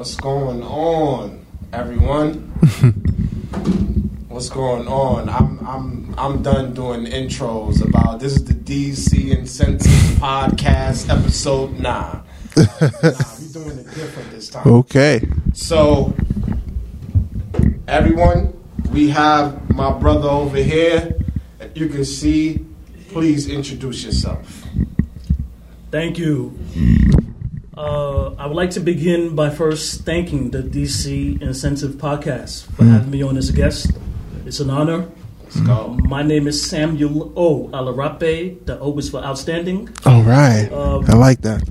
What's going on, everyone? What's going on? I'm I'm I'm done doing intros about this is the DC Incentive Podcast episode nine. nah, we doing it different this time. Okay. So, everyone, we have my brother over here. You can see, please introduce yourself. Thank you. Uh, I would like to begin by first thanking the DC Incentive Podcast for having me on as a guest. It's an honor. Let's. My name is Samuel O. Alarape. The O is for outstanding. All right. Um, I like that.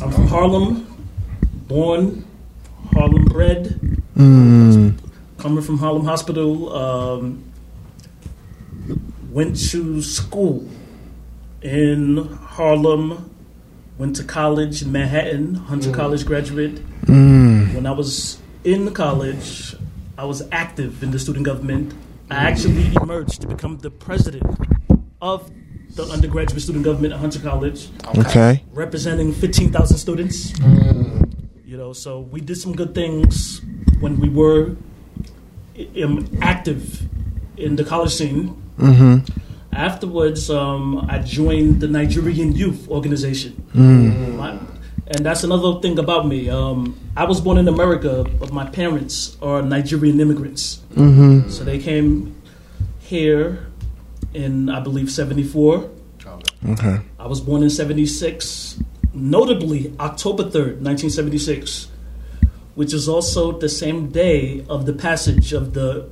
I'm from Harlem, born, Harlem bred, Mm. coming from Harlem Hospital. Um, went to school in Harlem. Went to college in Manhattan, Hunter College graduate. Mm. When I was in college, I was active in the student government. I actually emerged to become the president of the undergraduate student government at Hunter College, Okay. representing 15,000 students. Mm, You know, so we did some good things when we were um, active in the college scene. Mm-hmm. Afterwards, um, I joined the Nigerian Youth Organization. Mm. My, and that's another thing about me. Um, I was born in America, but my parents are Nigerian immigrants. Mm-hmm. So they came here in, I believe, 74. Okay. I was born in 76, notably October 3rd, 1976, which is also the same day of the passage of the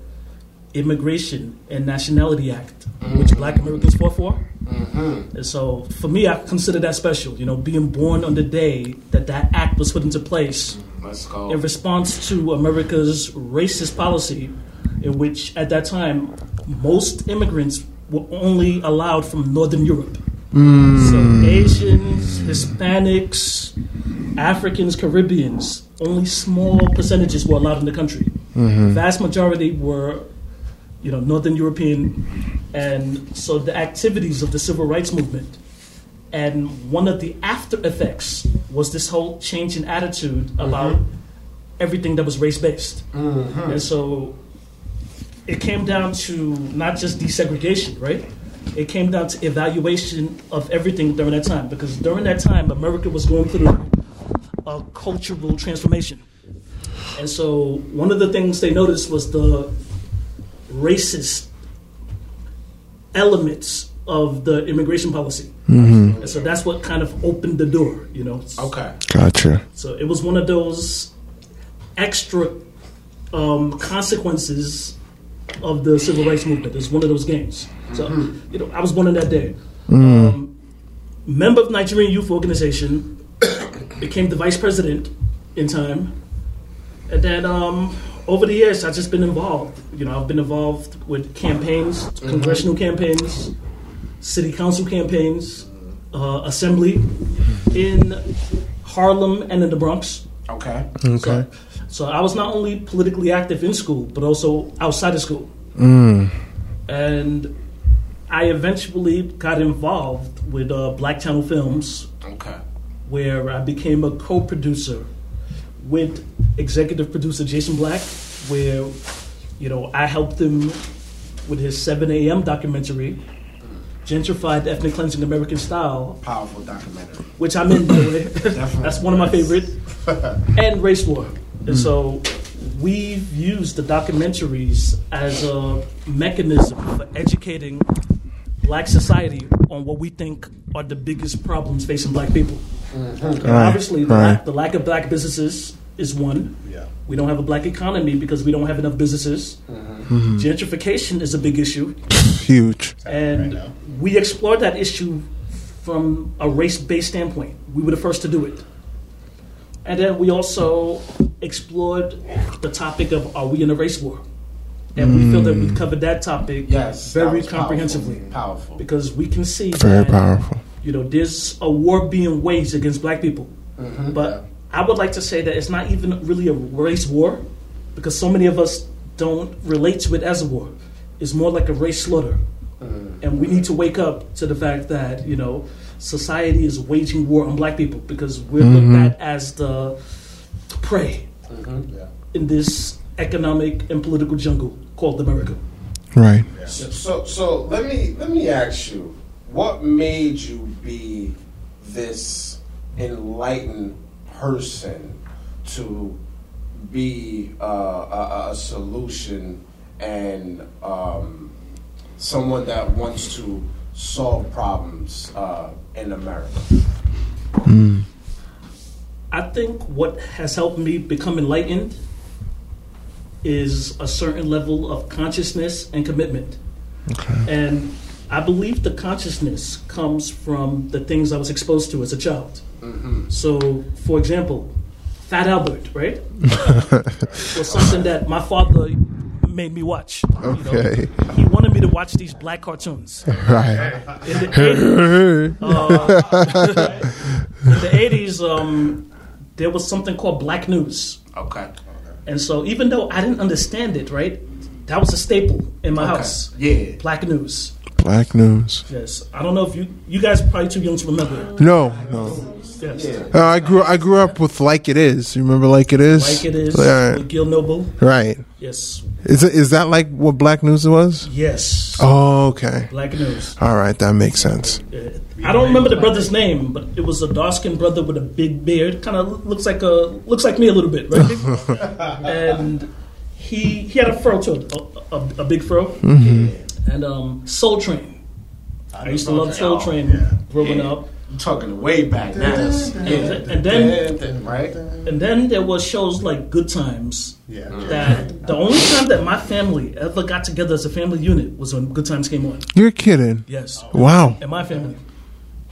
Immigration and Nationality Act, which black Americans fought for. mm-hmm. And so for me, I consider that special, you know, being born on the day that that act was put into place in response to America's racist policy, in which at that time most immigrants were only allowed from Northern Europe. Mm. So Asians, Hispanics, Africans, Caribbeans, only small percentages were allowed in the country. Mm-hmm. Vast majority were, you know, Northern European, and so the activities of the civil rights movement. And one of the after effects was this whole change in attitude about everything that was race based. Mm-hmm. And so it came down to not just desegregation, right? It came down to evaluation of everything during that time because during that time, America was going through a cultural transformation. And so one of the things they noticed was the racist elements of the immigration policy. Mm-hmm. And so that's what kind of opened the door, you know. Okay. Gotcha. So it was one of those extra um, consequences of the civil rights movement. It's one of those games. So you know, I was born in that day. Um, member of Nigerian Youth Organization, became the vice president in time, and then um, over the years I've just been involved. You know, I've been involved with campaigns, congressional campaigns, city council campaigns, uh, assembly in Harlem and in the Bronx. Okay. Okay. So, so I was not only politically active in school, but also outside of school. Mm. And I eventually got involved with uh, Black Channel Films, Okay. where I became a co producer with executive producer Jason Black, where, you know, I helped him with his 7 a.m. documentary, Gentrified Ethnic Cleansing American Style, Powerful documentary. which I'm in, by the way. Definitely. That's one of my favorite. and race war. And hmm. so we've used the documentaries as a mechanism for educating black society on what we think are the biggest problems facing black people. And Right, obviously, the, right. lack, the lack of black businesses is one. Yeah. We don't have a black economy because we don't have enough businesses. Mm-hmm. Gentrification is a big issue. Huge. And Right we explored that issue from a race based standpoint. We were the first to do it. And then we also explored the topic of are we in a race war? And we feel that we've covered that topic Yes. very was comprehensively. Powerful. powerful. Because we can see Very that powerful. you know there's a war being waged against black people. Mhm. But I would like to say that it's not even really a race war because so many of us don't relate to it as a war. It's more like a race slaughter. Mhm. And we need to wake up to the fact that, you know, society is waging war on black people because we're looked Mhm. at as the prey in this economic and political jungle called America. Right. So, so let me let me ask you, what made you be this enlightened person to be uh, a, a solution and um, someone that wants to solve problems uh, in America? I think what has helped me become enlightened is a certain level of consciousness and commitment. And I believe the consciousness comes from the things I was exposed to as a child. So, for example, Fat Albert, right? was something that my father made me watch. you know. Okay. He wanted me to watch these black cartoons. Right. In the 80s, uh, in the 80s um, there was something called Black News. Okay. And so even though I didn't understand it, right, that was a staple in my Okay. house. Yeah. Black News. Black news. Yes. I don't know if you you guys are probably too young to remember. No, no. Yes. Uh, I grew I grew up with Like It Is. You remember Like It Is? Like it is Right. Gil Noble. Right. Yes. Is it, is that like what Black News was? Yes. Oh, okay. Black News. All right, that makes sense. Uh, I don't remember the brother's name, but it was a dark skinned brother with a big beard. Kind of looks like a looks like me a little bit, right? and he he had a fro to it, a, a, a big fro, and um, Soul Train. I used to love Soul Train growing Yeah. up. I'm talking way back now. And then- right? And then there was shows like Good Times. Yeah. That the only time that my family ever got together as a family unit was when Good Times came on. You're kidding. Yes, Wow. and my family.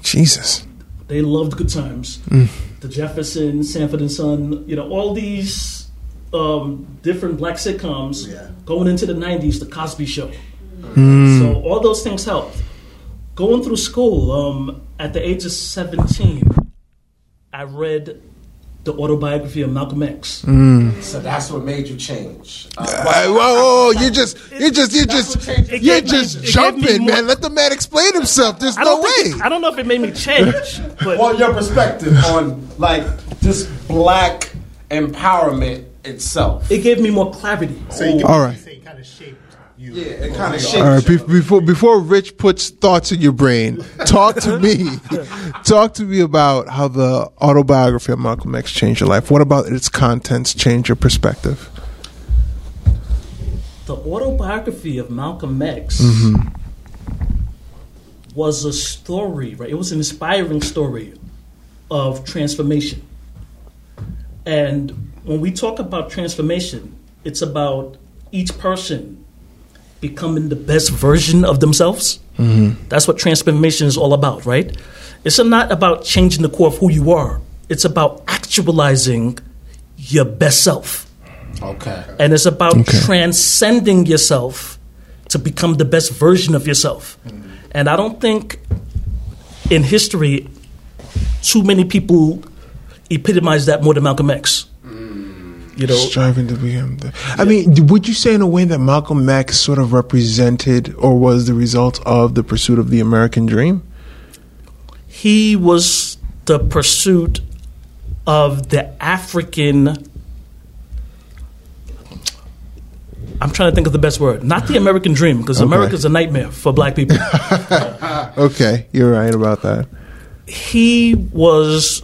Jesus. They loved Good Times. The Jeffersons, Sanford and Son, you know, all these um, different black sitcoms Yeah. going into the 90s, The Cosby Show. So all those things helped. Going through school, um, at the age of 17, I read the autobiography of Malcolm X. So that's what made you change. Uh, Uh, whoa, whoa, whoa, you just, you just, you just, you're just it gave jumping, more- man. Let the man explain himself. There's I no don't, way. it, I don't know if it made me change, but well, your perspective on like just black empowerment itself. it gave me more clarity. So you can All right. say kind of shaped you. Yeah, it kind of All right, be- before before Rich puts thoughts in your brain, talk to me. talk to me about how the autobiography of Malcolm X changed your life. What about its contents changed your perspective? The autobiography of Malcolm X mm-hmm. was a story, right? It was an inspiring story of transformation. And when we talk about transformation, it's about each person becoming the best version of themselves. Mm-hmm. That's what transformation is all about, right? It's not about changing the core of who you are. It's about actualizing your best self Okay. and it's about Okay. transcending yourself to become the best version of yourself. Mm-hmm. And I don't think in history too many people epitomize that more than Malcolm X. You know, Striving to become the. I mean, would you say in a way that Malcolm X sort of represented or was the result of the pursuit of the American dream? he was the pursuit of the African. I'm trying to think of the best word. Not the American dream, because Okay. America's a nightmare for black people. Okay, you're right about that. he was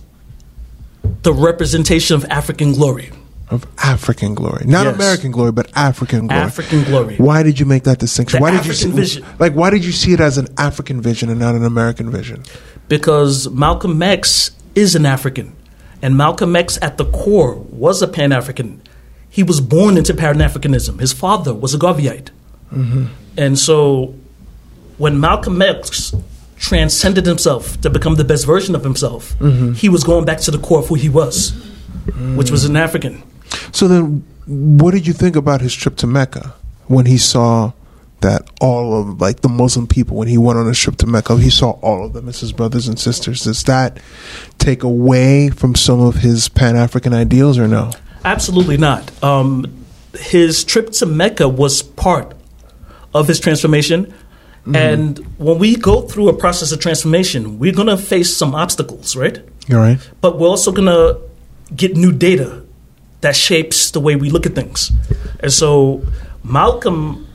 the representation of African glory. Of African glory, not Yes. American glory, but African glory. African glory. Why did you make that distinction? The why did you see, vision. like? Why did you see it as an African vision and not an American vision? Because Malcolm X is an African. And Malcolm X, at the core, was a Pan African. He was born into Pan Africanism. His father was a Garveyite. Mm-hmm. And so when Malcolm X transcended himself to become the best version of himself, mm-hmm. he was going back to the core of who he was, which was an African. So then, what did you think about his trip to Mecca when he saw that all of like the Muslim people when he went on a trip to Mecca, he saw all of them as his brothers and sisters. Does that take away from some of his Pan African ideals or no? Absolutely not. Um, his trip to Mecca was part of his transformation. And when we go through a process of transformation, we're going to face some obstacles, right? You're right. But we're also going to get new data that shapes the way we look at things. And so Malcolm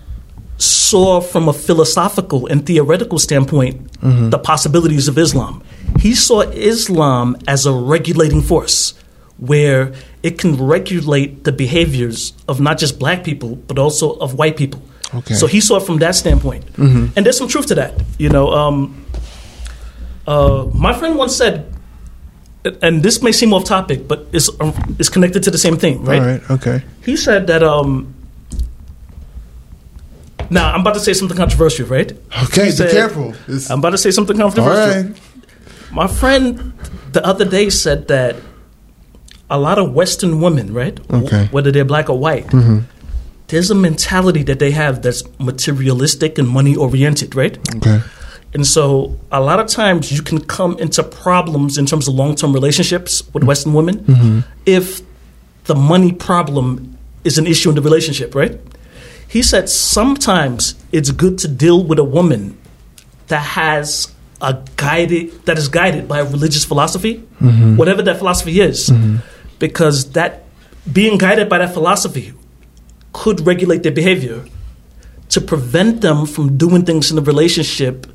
saw from a philosophical and theoretical standpoint the possibilities of Islam. He saw Islam as a regulating force where it can regulate the behaviors of not just black people but also of white people. Okay. So he saw it from that standpoint, and there's some truth to that. You know, um, uh, my friend once said, and this may seem off topic, but it's um, it's connected to the same thing, right? All right. Okay. He said that. Um, now I'm about to say something controversial, right? Okay. He Be said- careful. It's- I'm about to say something controversial. right. My friend the other day said that a lot of Western women, right, Okay. whether they're black or white, there's a mentality that they have that's materialistic and money oriented, right? Okay. And so a lot of times you can come into problems in terms of long term relationships with Western women mm-hmm. if the money problem is an issue in the relationship, right? He said sometimes it's good to deal with a woman that has a guided that is guided by a religious philosophy, mm-hmm. whatever that philosophy is, mm-hmm. because that being guided by that philosophy could regulate their behavior to prevent them from doing things in the relationship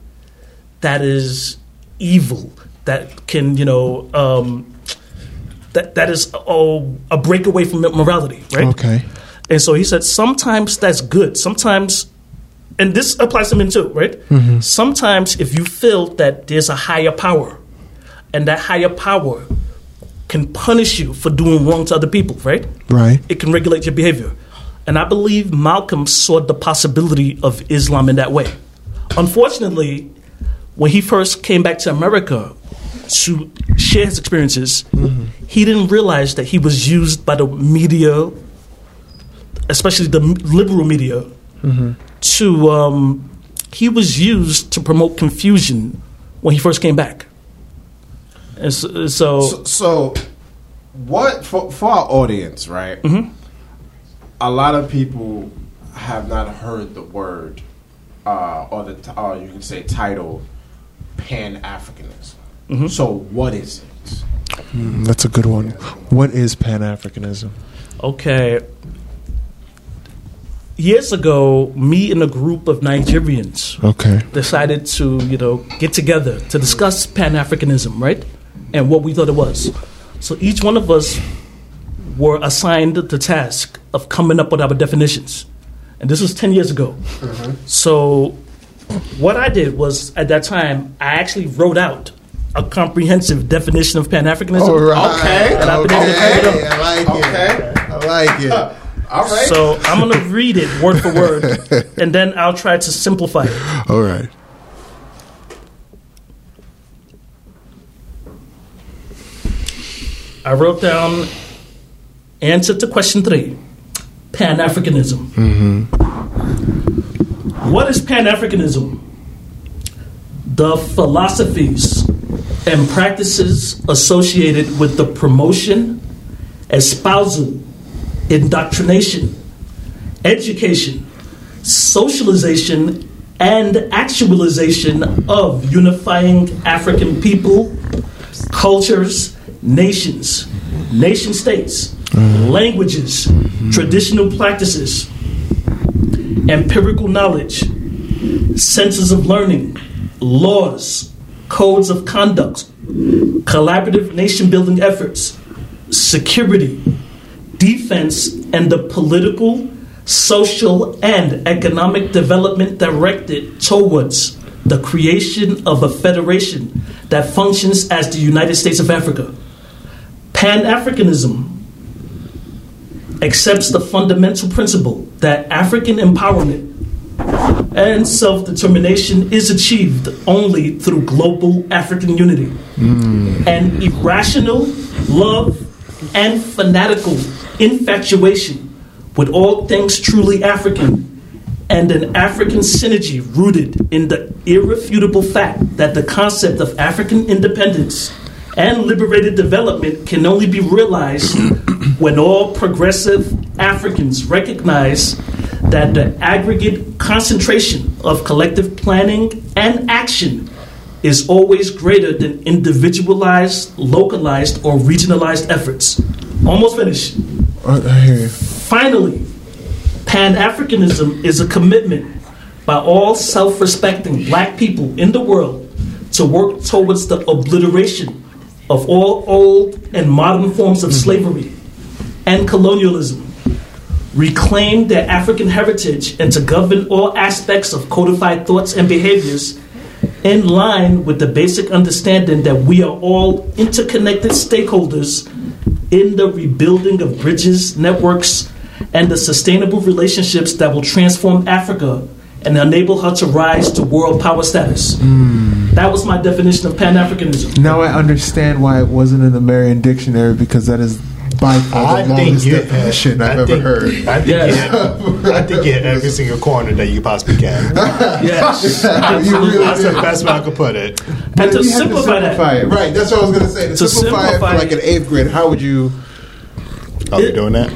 that is evil, that can you know um, that that is a, a breakaway from morality, right? Okay. And so he said sometimes that's good. Sometimes, and this applies to men too, right? Sometimes if you feel that there's a higher power, and that higher power can punish you for doing wrong to other people, right? Right. It can regulate your behavior. And I believe Malcolm saw the possibility of Islam in that way. Unfortunately, when he first came back to America to share his experiences, he didn't realize that he was used by the media, especially the liberal media, to. Um, he was used to promote confusion when he first came back. And so, so So, what for, for our audience, right? Mm-hmm. A lot of people have not heard the word, uh, or the t- uh, you can say title, Pan Africanism. Mm-hmm. So, what is it? Mm, that's a good one. What is Pan Africanism? Okay. Years ago, me and a group of Nigerians Okay. decided to, you know, get together to discuss Pan Africanism, right? And what we thought it was. So each one of us were assigned the task of coming up with our definitions. And this was 10 years ago. So what I did was, at that time, I actually wrote out a comprehensive definition of Pan Africanism. All right. Okay. And I've been able to keep it up. I like Okay. it. I like it. All right. So I'm going to read it word for word, and then I'll try to simplify it. All right. I wrote down answer to question three Pan Africanism. Mm-hmm. What is Pan Africanism? The philosophies and practices associated with the promotion, espousal, indoctrination, education, socialization, and actualization of unifying African people, cultures, nations, nation states, mm-hmm. languages, mm-hmm. traditional practices, empirical knowledge, senses of learning, laws, codes of conduct, collaborative nation building efforts, security, defense, and the political, social, and economic development directed towards the creation of a federation that functions as the United States of Africa. Pan Africanism accepts the fundamental principle that African empowerment and self determination is achieved only through global African unity. Mm. And irrational love and fanatical infatuation with all things truly African, and an African synergy rooted in the irrefutable fact that the concept of African independence and liberated development can only be realized when all progressive Africans recognize that the aggregate concentration of collective planning and action is always greater than individualized, localized, or regionalized efforts. Almost finished. I, hear you. Finally, Pan Africanism is a commitment by all self respecting black people in the world to work towards the obliteration of all old and modern forms of mm-hmm. slavery and colonialism, reclaim their African heritage, and to govern all aspects of codified thoughts and behaviors in line with the basic understanding that we are all interconnected stakeholders in the rebuilding of bridges, networks, and the sustainable relationships that will transform Africa and enable her to rise to world power status. Hmm. That was my definition of Pan Africanism. Now I understand why it wasn't in the Merriam Dictionary because that is by far I the think longest you definition I I've ever think- heard. I think, Yes. you hit, I think you hit every single corner that you possibly can. Yes. You really That's the best way I could put it. and But to you had simplify that, it. Right, that's what I was going to say. To, To simplify, it for like an eighth grade, how would you. Are we doing that?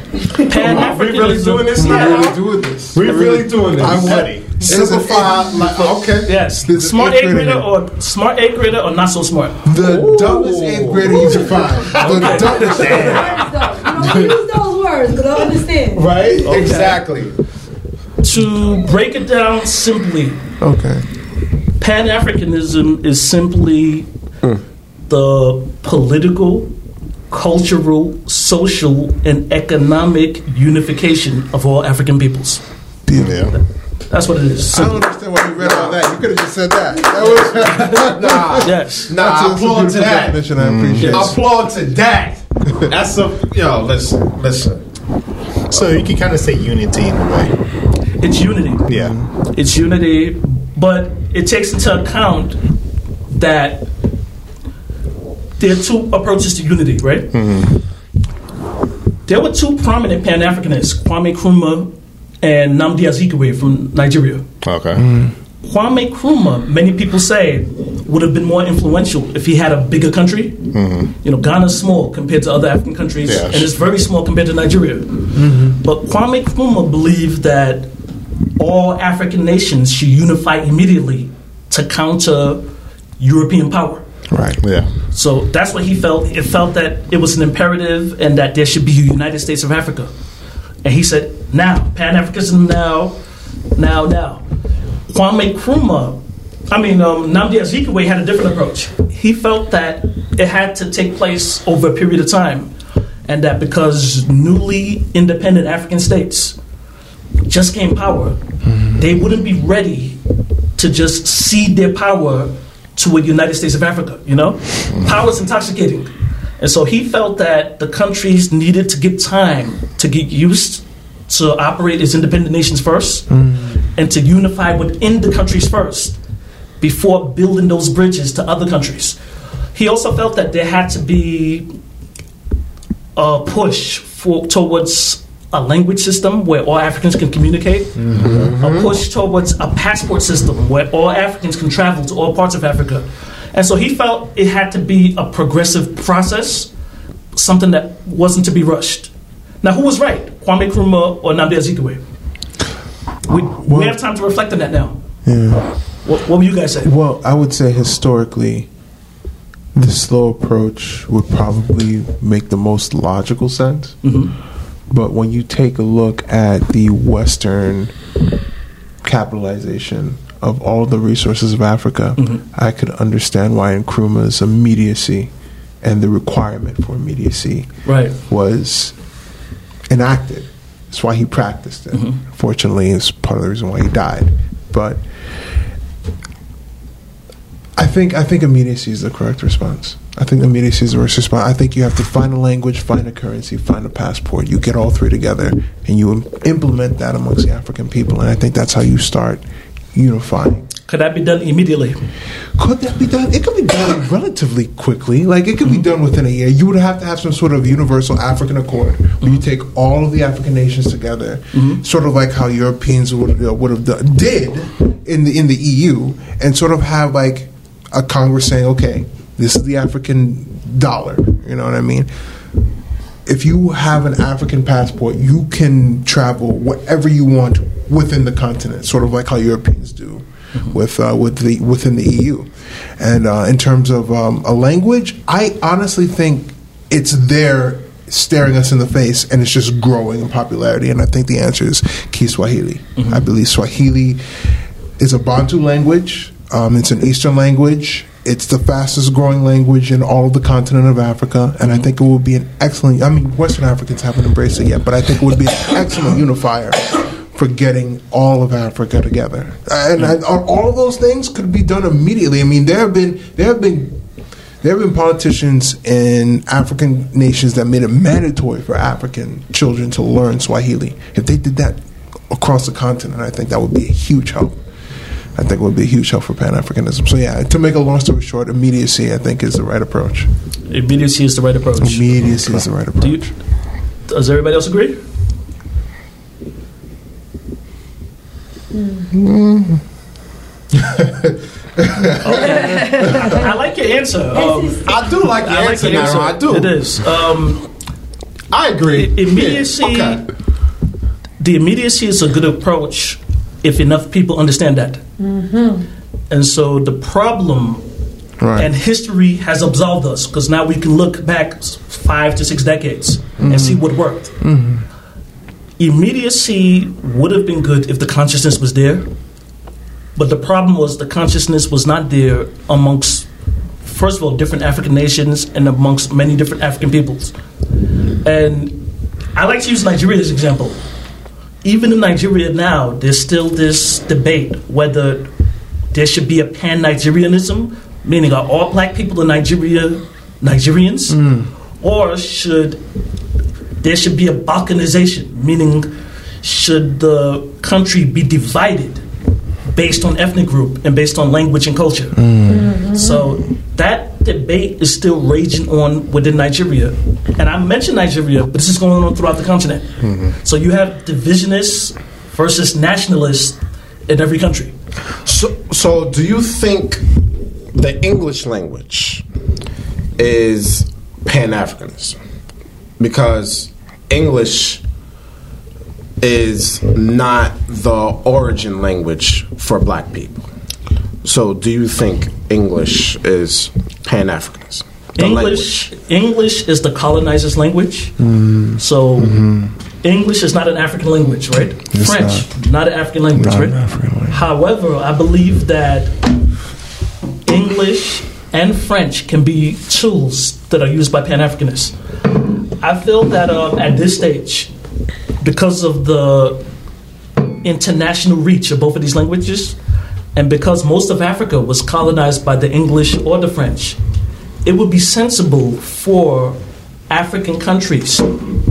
Pan Are we really doing this now? We're really doing this. We really doing this? I'm ready. Simplify. Like, okay. Yes, This smart eighth eighth grader grader. or smart eighth grader or not so smart. The dumbest eighth grader you can find. The dumbest. though. You don't use those words because I understand. Right? Exactly. To break it down simply, Okay. Pan Africanism is simply mm. the political, cultural, social, and economic unification of all African peoples. Yeah. That's what it is. I don't understand why you read all that. You could have just said that. That was Nah. Yes. Nah, I that's a applaud to that. definition. I appreciate mm. I applaud to that. That's a yo. Listen, listen. So you can kind of say unity in a way. It's unity. Yeah. It's unity, but it takes into account that there are two approaches to unity, right? Mm-hmm. There were two prominent Pan Africanists, Kwame Nkrumah and Nnamdi Azikiwe from Nigeria. Okay. Mm. Kwame Nkrumah, many people say, would have been more influential if he had a bigger country. Mm-hmm. You know, Ghana's small compared to other African countries, Yes. and it's very small compared to Nigeria. Mm-hmm. But Kwame Nkrumah believed that all African nations should unify immediately to counter European power. Right. Yeah. So that's what he felt. It felt that it was an imperative and that there should be a United States of Africa. And he said, now, Pan Africanism now, now, now. Kwame Nkrumah, I mean, um, Nnamdi Azikiwe had a different approach. He felt that it had to take place over a period of time, and that because newly independent African states just gained power, they wouldn't be ready to just cede their power to a United States of Africa. You know, power is intoxicating, and so he felt that the countries needed to get time to get used to operate as independent nations first, mm. and to unify within the countries first before building those bridges to other countries. He also felt that there had to be a push for towards a language system where all Africans can communicate, mm-hmm. a push towards a passport system where all Africans can travel to all parts of Africa. And so he felt it had to be a progressive process, something that wasn't to be rushed. Now, who was right, Kwame Nkrumah or Nnamdi Azikiwe? We, we have time to reflect on that now. Yeah. What, what would you guys say? Well, I would say historically, the slow approach would probably make the most logical sense. Mm-hmm. But when you take a look at the Western capitalization of all the resources of Africa, mm-hmm. I could understand why Nkrumah's immediacy and the requirement for immediacy Right. was enacted. That's why he practiced it. Mm-hmm. Fortunately, it's part of the reason why he died. But I think I think immediacy is the correct response. I think immediacy is the correct response. I think you have to find a language, find a currency, find a passport. You get all three together, and you implement that amongst the African people. And I think that's how you start unifying. Could that be done immediately? Could that be done? It could be done relatively quickly. Like it could be mm-hmm. done within a year. You would have to have some sort of universal African accord where you mm-hmm. take all of the African nations together, mm-hmm. sort of like how Europeans would uh, would have done, did in the in the EU, and sort of have like a Congress saying, okay, this is the African dollar. You know what I mean? if you have an African passport, you can travel wherever you want within the continent, sort of like how Europeans do with uh, with the within the EU. And uh, in terms of um, a language, I honestly think it's there staring us in the face, and it's just growing in popularity. And I think the answer is Kiswahili. I believe Swahili is a Bantu language. Um, it's an Eastern language. It's the fastest growing language in all of the continent of Africa, and I think it would be an excellent. I mean, Western Africans haven't embraced it yet, but I think it would be an excellent unifier for getting all of Africa together. And I, mm. all of those things could be done immediately. I mean, there have been there have been there have been politicians in African nations that made it mandatory for African children to learn Swahili. If they did that across the continent, I think that would be a huge help. I think it would be a huge help for Pan Africanism. So, yeah, to make a long story short, immediacy, I think, is the right approach. Immediacy is the right approach. Immediacy is the right approach. Do you, does everybody else agree? Okay. I, I like your answer. Um, I do like the I answer, your answer. I do. It is. Um, I agree. immediacy. Yeah, okay. The immediacy is a good approach if enough people understand that. And so the problem Right. and history has absolved us because now we can look back five to six decades and see what worked. Immediacy would have been good if the consciousness was there, but the problem was the consciousness was not there amongst, first of all, different African nations and amongst many different African peoples. And I like to use Nigeria as an example. Even in Nigeria now, there's still this debate whether there should be a pan Nigerianism, meaning are all black people in Nigeria Nigerians, mm. or should there should be a balkanization, meaning should the country be divided based on ethnic group and based on language and culture? Mm. Mm-hmm. So that debate is still raging on within Nigeria. And I mentioned Nigeria, but this is going on throughout the continent. Mm-hmm. So you have divisionists versus nationalists in every country. So, so do you think the English language is Pan Africanism? Because English is not the origin language for black people. So, do you think English is Pan Africanism? English English is the colonizer's language. Mm-hmm. So mm-hmm. English is not an African language, right? It's French, not. an African language, Not right? an African language. However, I believe that English and French can be tools that are used by Pan Africanists. I feel that um, at this stage, because of the international reach of both of these languages, and because most of Africa was colonized by the English or the French, it would be sensible for African countries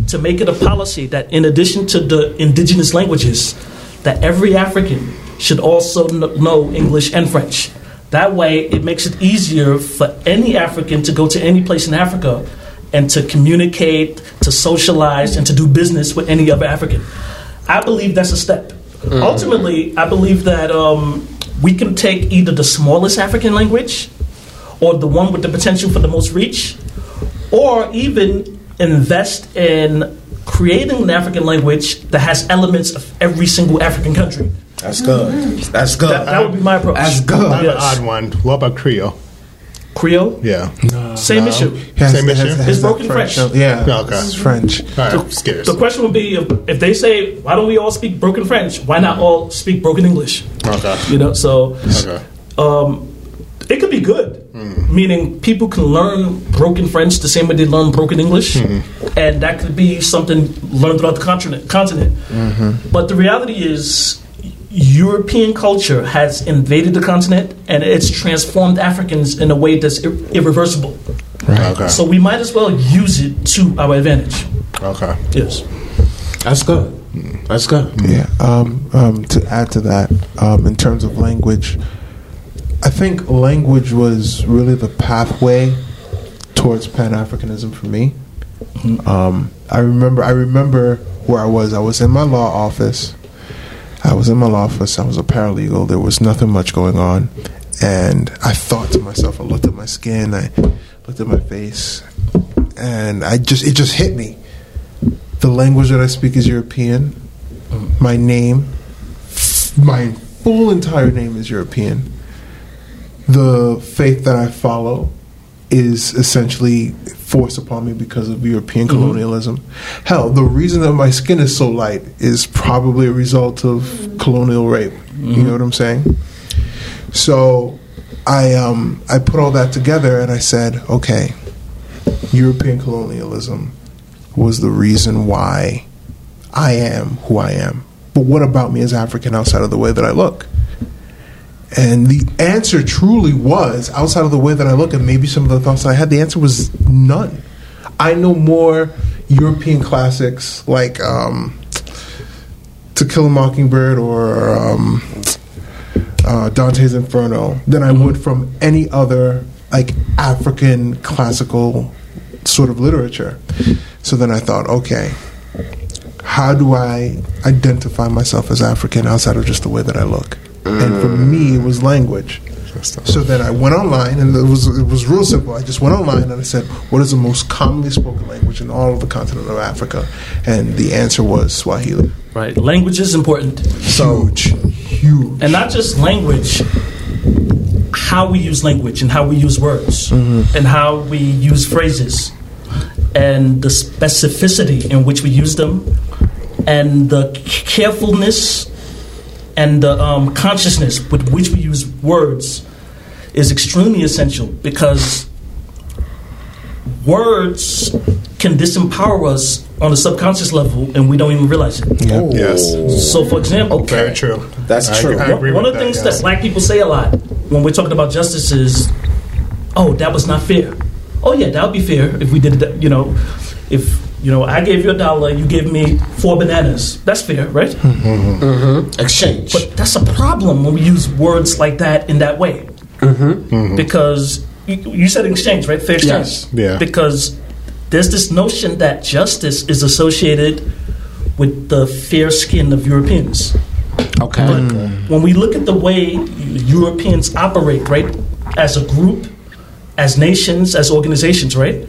to make it a policy that, in addition to the indigenous languages, that every African should also kn- know English and French. That way, it makes it easier for any African to go to any place in Africa and to communicate, to socialize, and to do business with any other African. I believe that's a step. Ultimately, I believe that um, we can take either the smallest African language or the one with the potential for the most reach, or even invest in creating an African language that has elements of every single African country. That's good. That's good. That, that would be my approach. That's good. I have Yes. an odd one. What about Creole? Creole, Yeah. same issue. Has- Same has- issue? has It's broken French. Yeah, Yeah, okay. it's French. All The, the question would be if, if they say, why don't we all speak broken French? Why not all speak broken English? Okay. You know, so Okay. um, it could be good, mm. meaning people can learn broken French the same way they learn broken English, mm-hmm. and that could be something learned throughout the continent. continent. But the reality is, European culture has invaded the continent, and it's transformed Africans in a way that's ir- irreversible. Okay. So we might as well use it to our advantage. okay. Yes. That's good. That's good. Yeah. Um, um, to add to that, um, in terms of language, I think language was really the pathway towards Pan Africanism for me. Um, I remember. I remember where I was. I was in my law office. I was in my law office. I was a paralegal. There was nothing much going on, and I thought to myself. I looked at my skin. I looked at my face, and I just it just hit me. The language that I speak is European. My name, my full entire name is European. The faith that I follow is essentially forced upon me because of European colonialism. Hell, the reason that my skin is so light is probably a result of colonial rape. You know what I'm saying? So I um, I put all that together and I said, okay, European colonialism was the reason why I am who I am. But what about me as African outside of the way that I look? And the answer truly was outside of the way that I look and maybe some of the thoughts I had, the answer was none. I know more European classics like um, To Kill a Mockingbird or um, uh, Dante's Inferno than I would from any other like African classical sort of literature. So then I thought, okay, how do I identify myself as African outside of just the way that I look? And for me, it was language. So then I went online, and it was it was real simple. I just went online and I said, "What is the most commonly spoken language in all of the continent of Africa?" And the answer was Swahili. Right. Language is important. Huge, huge. and not just language how we use language and how we use words mm-hmm. and how we use phrases and the specificity in which we use them and the carefulness and the um, consciousness with which we use words is extremely essential because words can disempower us on a subconscious level and we don't even realize it. yeah Yes. So, for example, Very true. That's I true. agree- I agree one with of the things yes. that black people say a lot when we're talking about justice is, "Oh, that was not fair." Oh yeah, that would be fair if we did that. You know, if you know I gave you a dollar, you gave me four bananas. That's fair, right? Mm-hmm. Mm-hmm. Exchange. But that's a problem when we use words like that in that way, mm-hmm. because you, you said exchange, right? Fair exchange. Yes. Yeah. Because there's this notion that justice is associated with the fair skin of Europeans. okay. But mm. when we look at the way Europeans operate, right, as a group, as nations, as organizations, right,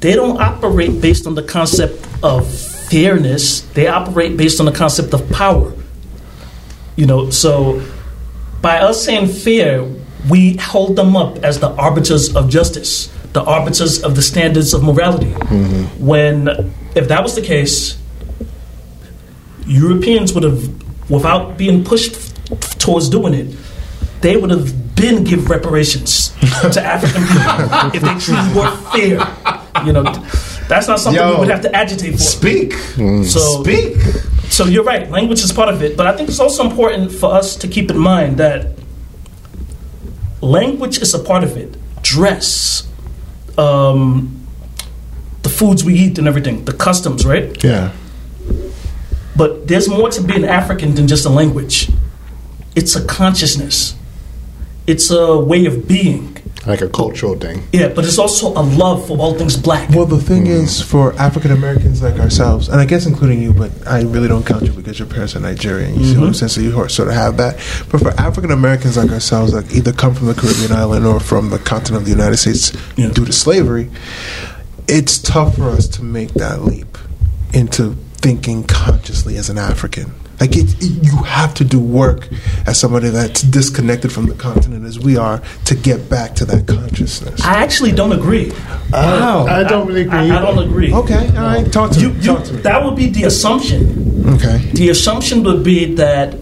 they don't operate based on the concept of fairness. They operate based on the concept of power. You know, so by us saying fair, we hold them up as the arbiters of justice, the arbiters of the standards of morality. Mm-hmm. When, if that was the case, Europeans would have, without being pushed towards doing it, they would have been give reparations to African people if they truly were fair. You know, that's not something we would have to agitate for. Speak. So, Speak. so you're right. Language is part of it, but I think it's also important for us to keep in mind that language is a part of it. Dress, um, the foods we eat, and everything, the customs, right? Yeah. But there's more to being African than just a language. It's a consciousness. It's a way of being. Like a cultural thing. Yeah, but it's also a love for all things black. Well, the thing hmm. is, for African Americans like ourselves, and I guess including you, but I really don't count you because your parents are Nigerian. You see what I'm mm-hmm. saying? So you sort of have that. But for African Americans like ourselves, that either come from the Caribbean island or from the continent of the United States Yeah. due to slavery, it's tough for us to make that leap into thinking consciously as an African. Like it, it- you have to do work as somebody that's disconnected from the continent as we are to get back to that consciousness. I actually don't agree. Oh. Wow. I don't really agree. I, I don't agree. Okay, all right, talk to You, me. you, talk to me. that would be the assumption. Okay. The assumption would be that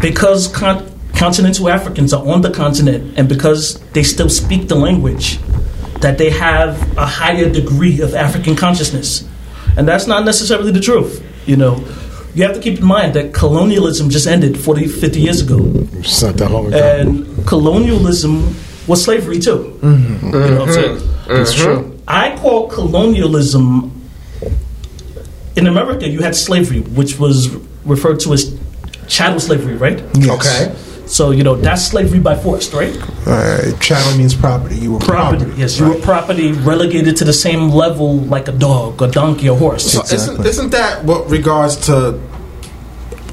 because con- continental Africans are on the continent and because they still speak the language, that they have a higher degree of African consciousness. And that's not necessarily the truth. You know, you have to keep in mind that colonialism just ended 40, 50 years ago. It's not that long ago. And colonialism was slavery too. Mm-hmm. You know what I'm saying? Mm-hmm. It's true. Mm-hmm. I call colonialism in America. You had slavery, which was referred to as chattel slavery, right? Okay. So you know that's slavery by force, right? Uh, chattel means property. You were Property. property. Yes, you were property relegated to the same level like a dog, a donkey, a horse. So isn't, isn't that what regards to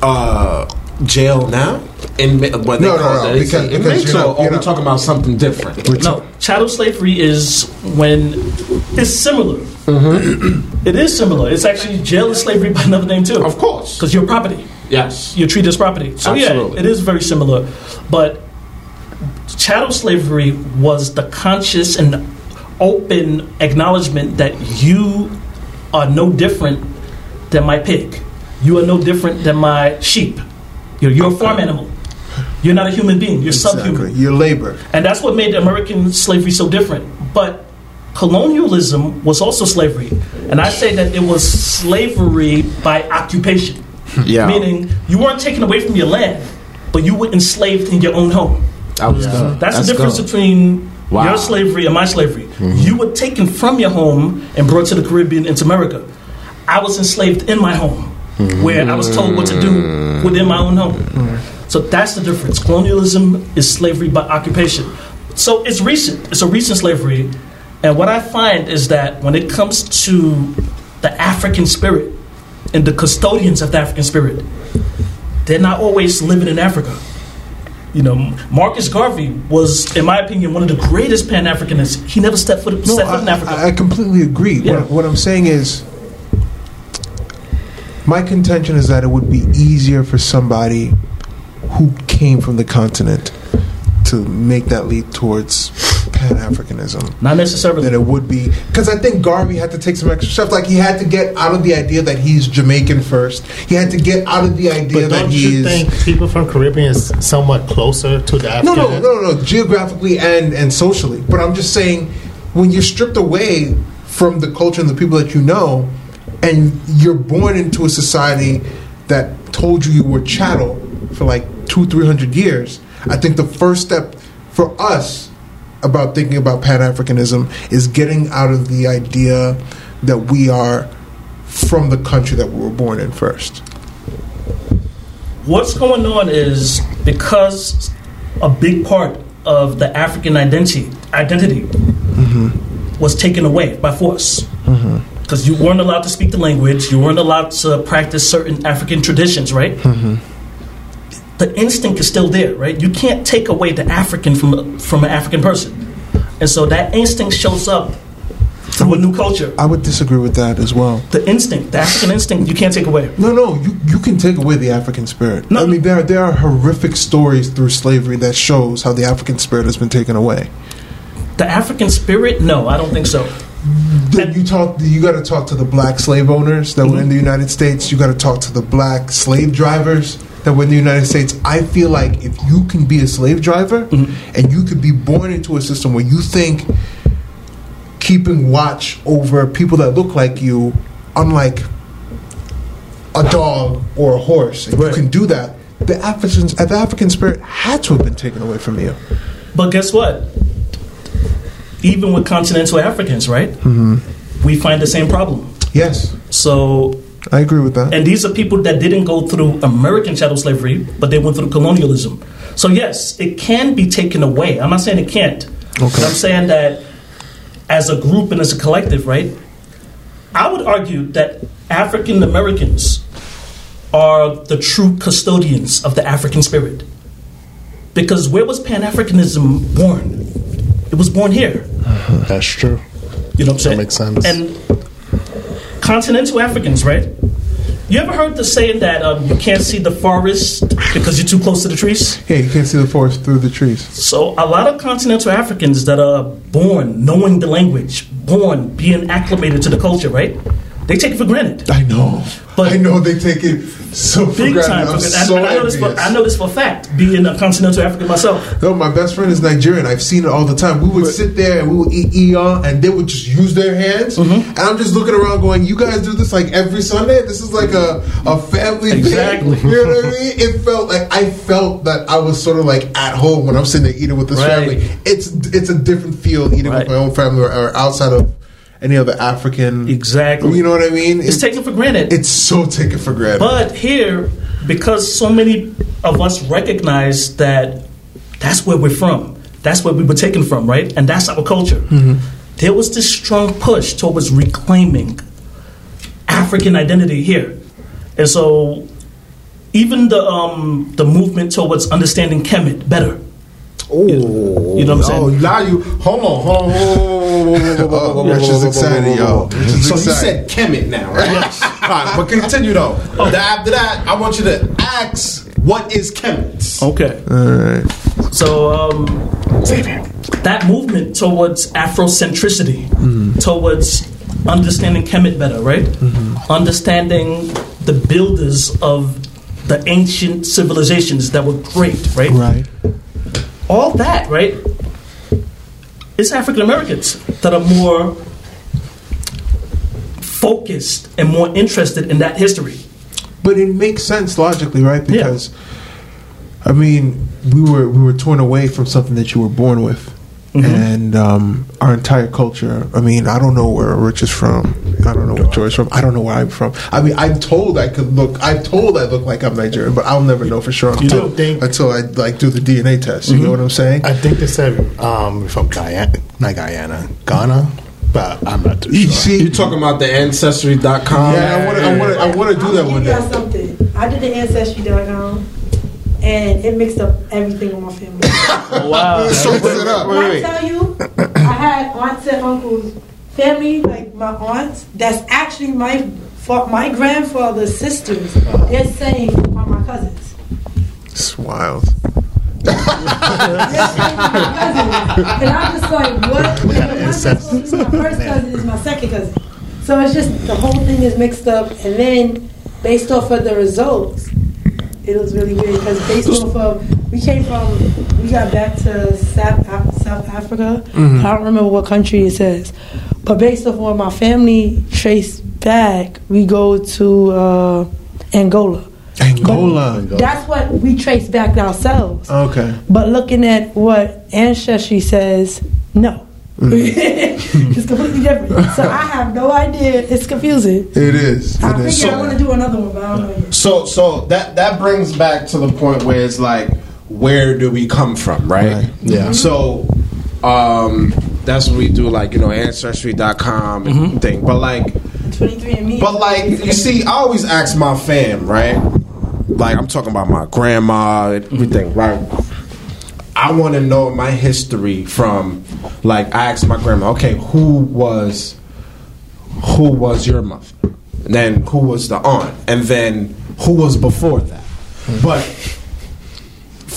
uh, jail now? In what they No, no, call no, it? Is because- it because inmates, you're not- or are you're we talking about something different? No, chattel slavery is when it's similar. It is similar. It's actually jail is slavery by another name too. Of course. because you're property. Yes. you're treated as property. So Absolutely. yeah, it is very similar. But chattel slavery was the conscious and open acknowledgement that you are no different than my pig. You are no different than my sheep. You're, you're a farm animal. You're not a human being. You're subhuman. You're labor. And that's what made American slavery so different. But colonialism was also slavery. And I say that it was slavery by occupation. Yeah. Meaning you weren't taken away from your land, but you were enslaved in your own home. I was good. That's, Let's the difference go. between Wow. your slavery and my slavery. Mm-hmm. You were taken from your home and brought to the Caribbean into America. I was enslaved in my home, mm-hmm. where I was told what to do within my own home. Mm-hmm. So that's the difference. Colonialism is slavery by occupation. So it's recent. It's a recent slavery. And what I find is that when it comes to the African spirit and the custodians of the African spirit, they're not always living in Africa. You know, Marcus Garvey was, in my opinion, one of the greatest Pan Africanists. He never stepped foot, No, foot in Africa. I, I completely agree. Yeah. What, what I'm saying is, my contention is that it would be easier for somebody who came from the continent to make that leap towards Pan Africanism not necessarily. That it would be because I think Garvey had to take some extra steps. Like he had to get out of the idea that he's Jamaican first. He had to get out of the idea But that don't he you is. think people from Caribbean is somewhat closer to the No, African? no, no, no, no. Geographically and and socially, but I'm just saying, when you're stripped away from the culture and the people that you know, and you're born into a society that told you you were chattel for like two, three hundred years, I think the first step for us about thinking about Pan Africanism is getting out of the idea that we are from the country that we were born in first. What's going on is because a big part of the African identity identity mm-hmm. was taken away by force. Mm-hmm. Because you weren't allowed to speak the language, you weren't allowed to practice certain African traditions, right? Mm-hmm. The instinct is still there, right? You can't take away the African from from an African person, and so that instinct shows up through a new culture. I would disagree with that as well. The instinct, the African instinct, you can't take away. No, no, you, you can take away the African spirit. No. I mean, there there are horrific stories through slavery that shows how the African spirit has been taken away. The African spirit, no, I don't think so. Then you talk. You got to talk to the black slave owners that were in the mm-hmm. United States. You got to talk to the black slave drivers that were in the United States. I feel like if you can be a slave driver and you could be born into a system where you think keeping watch over people that look like you, unlike a dog or a horse, if Right. you can do that, the African the African spirit had to have been taken away from you. But guess what? Even with continental Africans, right? Mm-hmm. We find the same problem. Yes, So, I agree with that. and these are people that didn't go through American chattel slavery, but they went through colonialism. So, yes, it can be taken away. I'm not saying it can't. But I'm saying that as a group and as a collective, right? I would argue that African Americans are the true custodians of the African spirit. Because where was Pan Africanism born? It was born here. That's true. You know what I'm saying? That makes sense. And continental Africans, right? You ever heard the saying that um, you can't see the forest because you're too close to the trees? Yeah, you can't see the forest through the trees. So a lot of continental Africans that are born knowing the language, born being acclimated to the culture, right? They take it for granted. I know. But- I know they take it so for Big granted. time. I'm so and I, know this for. I know this for a fact, being a continental African myself. No, my best friend is Nigerian. I've seen it all the time. We would sit there and we would eat eon, and they would just use their hands. Mm-hmm. And I'm just looking around, going, "You guys do this like every Sunday? This is like a a family Exactly. thing." You know what I mean? It felt like I felt that I was sort of like at home when I'm sitting there eating with this Right. family. It's it's a different feel eating Right. with my own family or, or outside of any other African. Exactly. You know what I mean? It's taken for granted. It's so taken for granted. But here, because so many of us recognize that that's where we're from, that's where we were taken from, right? And that's our culture. There was this strong push towards reclaiming African identity here. And so even the um, the movement towards understanding Kemet better. Oh, You know what I'm saying? Oh, now you hold on, hold on, hold on, Rich is excited, yo. hold on. Rich is So you said Kemet now, right? Yes. All right, but continue though. After that, I want you to ask, what is Kemet? Okay. all right. So um, that movement towards Afrocentricity, towards understanding Kemet better, right? Understanding the builders of the ancient civilizations that were great, right? Right. All that, right? It's African Americans that are more focused and more interested in that history. But it makes sense logically, right? Because I mean, we were we were torn away from something that you were born with. And um, our entire culture. I mean, I don't know where Rich is from. I don't know where Joy's from. I don't know where I'm from. I mean, I'm told I could look. I'm told I look like I'm Nigerian, but I'll never know for sure until, don't think- until I like do the DNA test. You know what I'm saying? I think they said um, from Guyana, not Guyana, Ghana, but I'm not too you sure. see, You talking about the ancestry.com? yeah, I want to. I want to. I want to do that one give day. y'all something. I did the ancestry.com, and it mixed up everything with my family. Wow. So put it up. When I tell you, I had aunts and uncles, family like my aunts. That's actually my fa- my grandfather's sisters. They're saying are my cousins. It's wild. They're my and I'm just like, what? And the one that's supposed to be my first cousin is my second cousin. So it's just the whole thing is mixed up, and then based off of the results, it was really weird because based off of we came from we got back to South, South Africa. I don't remember what country it says, but based off what my family traced back, we go to uh, Angola. Angola. That's what we trace back ourselves. Okay. But looking at what Ancestry says, no. Mm. it's completely different. So I have no idea. It's confusing. It is. I It is. figure I want to do another one, but I don't know yet. So so that that brings back to the point where it's like, where do we come from, right? Right. Yeah. Mm-hmm. So um that's what we do, like you know, ancestry.com and mm-hmm. thing. But like, 23andMe. but like, you see, I always ask my fam, right? Like I'm talking about my grandma, and everything, right? I want to know my history from, like, I asked my grandma, okay, who was, who was your mother? And then who was the aunt? And then who was before that? Hmm. But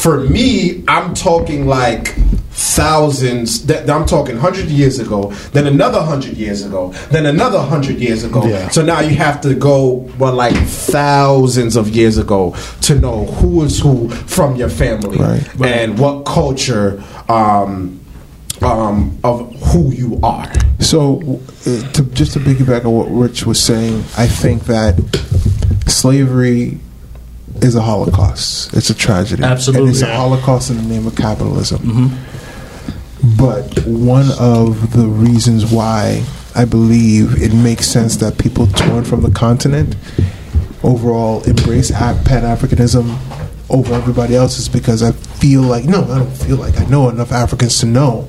for me, I'm talking like thousands. That I'm talking hundred years ago, then another hundred years ago, then another hundred years ago. Yeah. So now you have to go well, like thousands of years ago to know who is who from your family Right. and what culture um, um, of who you are. So, uh, to, just to piggyback on what Rich was saying, I think that slavery is a holocaust. It's a tragedy. Absolutely. And it's a holocaust in the name of capitalism. Mm-hmm. But one of the reasons why I believe it makes sense that people torn from the continent overall embrace Pan Africanism over everybody else is because I feel like, no, I don't feel like, I know enough Africans to know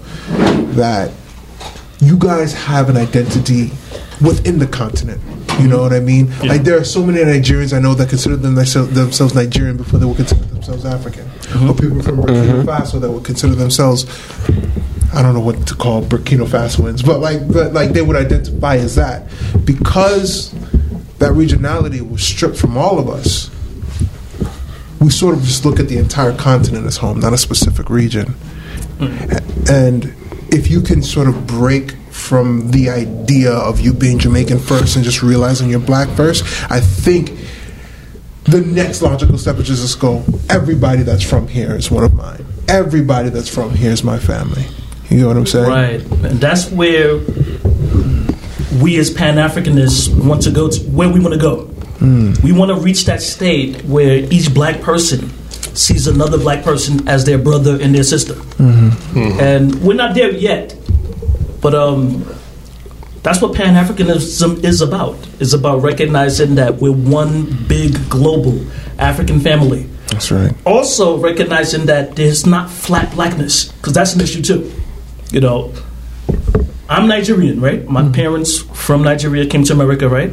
that you guys have an identity within the continent. You know what I mean? Like there are so many Nigerians I know that consider them themselves, themselves Nigerian before they would consider themselves African, mm-hmm. or people from Burkina mm-hmm. Faso that would consider themselves. I don't know what to call Burkina Fasoans, but like, but like they would identify as that because that regionality was stripped from all of us. We sort of just look at the entire continent as home, not a specific region. Mm. And if you can sort of break from the idea of you being Jamaican first and just realizing you're black first, I think the next logical step is just go, everybody that's from here is one of mine. Everybody that's from here is my family. You know what I'm saying? Right. And that's where we as Pan Africanists want to go to, where we want to go. Hmm. We want to reach that state where each black person sees another black person as their brother and their sister. Mm-hmm. Mm-hmm. And we're not there yet. But um, that's what Pan Africanism is about. It's about recognizing that we're one big global African family. That's right. also recognizing that there's not flat blackness because that's an issue too. You know i'm nigerian right? My parents from nigeria came to america right?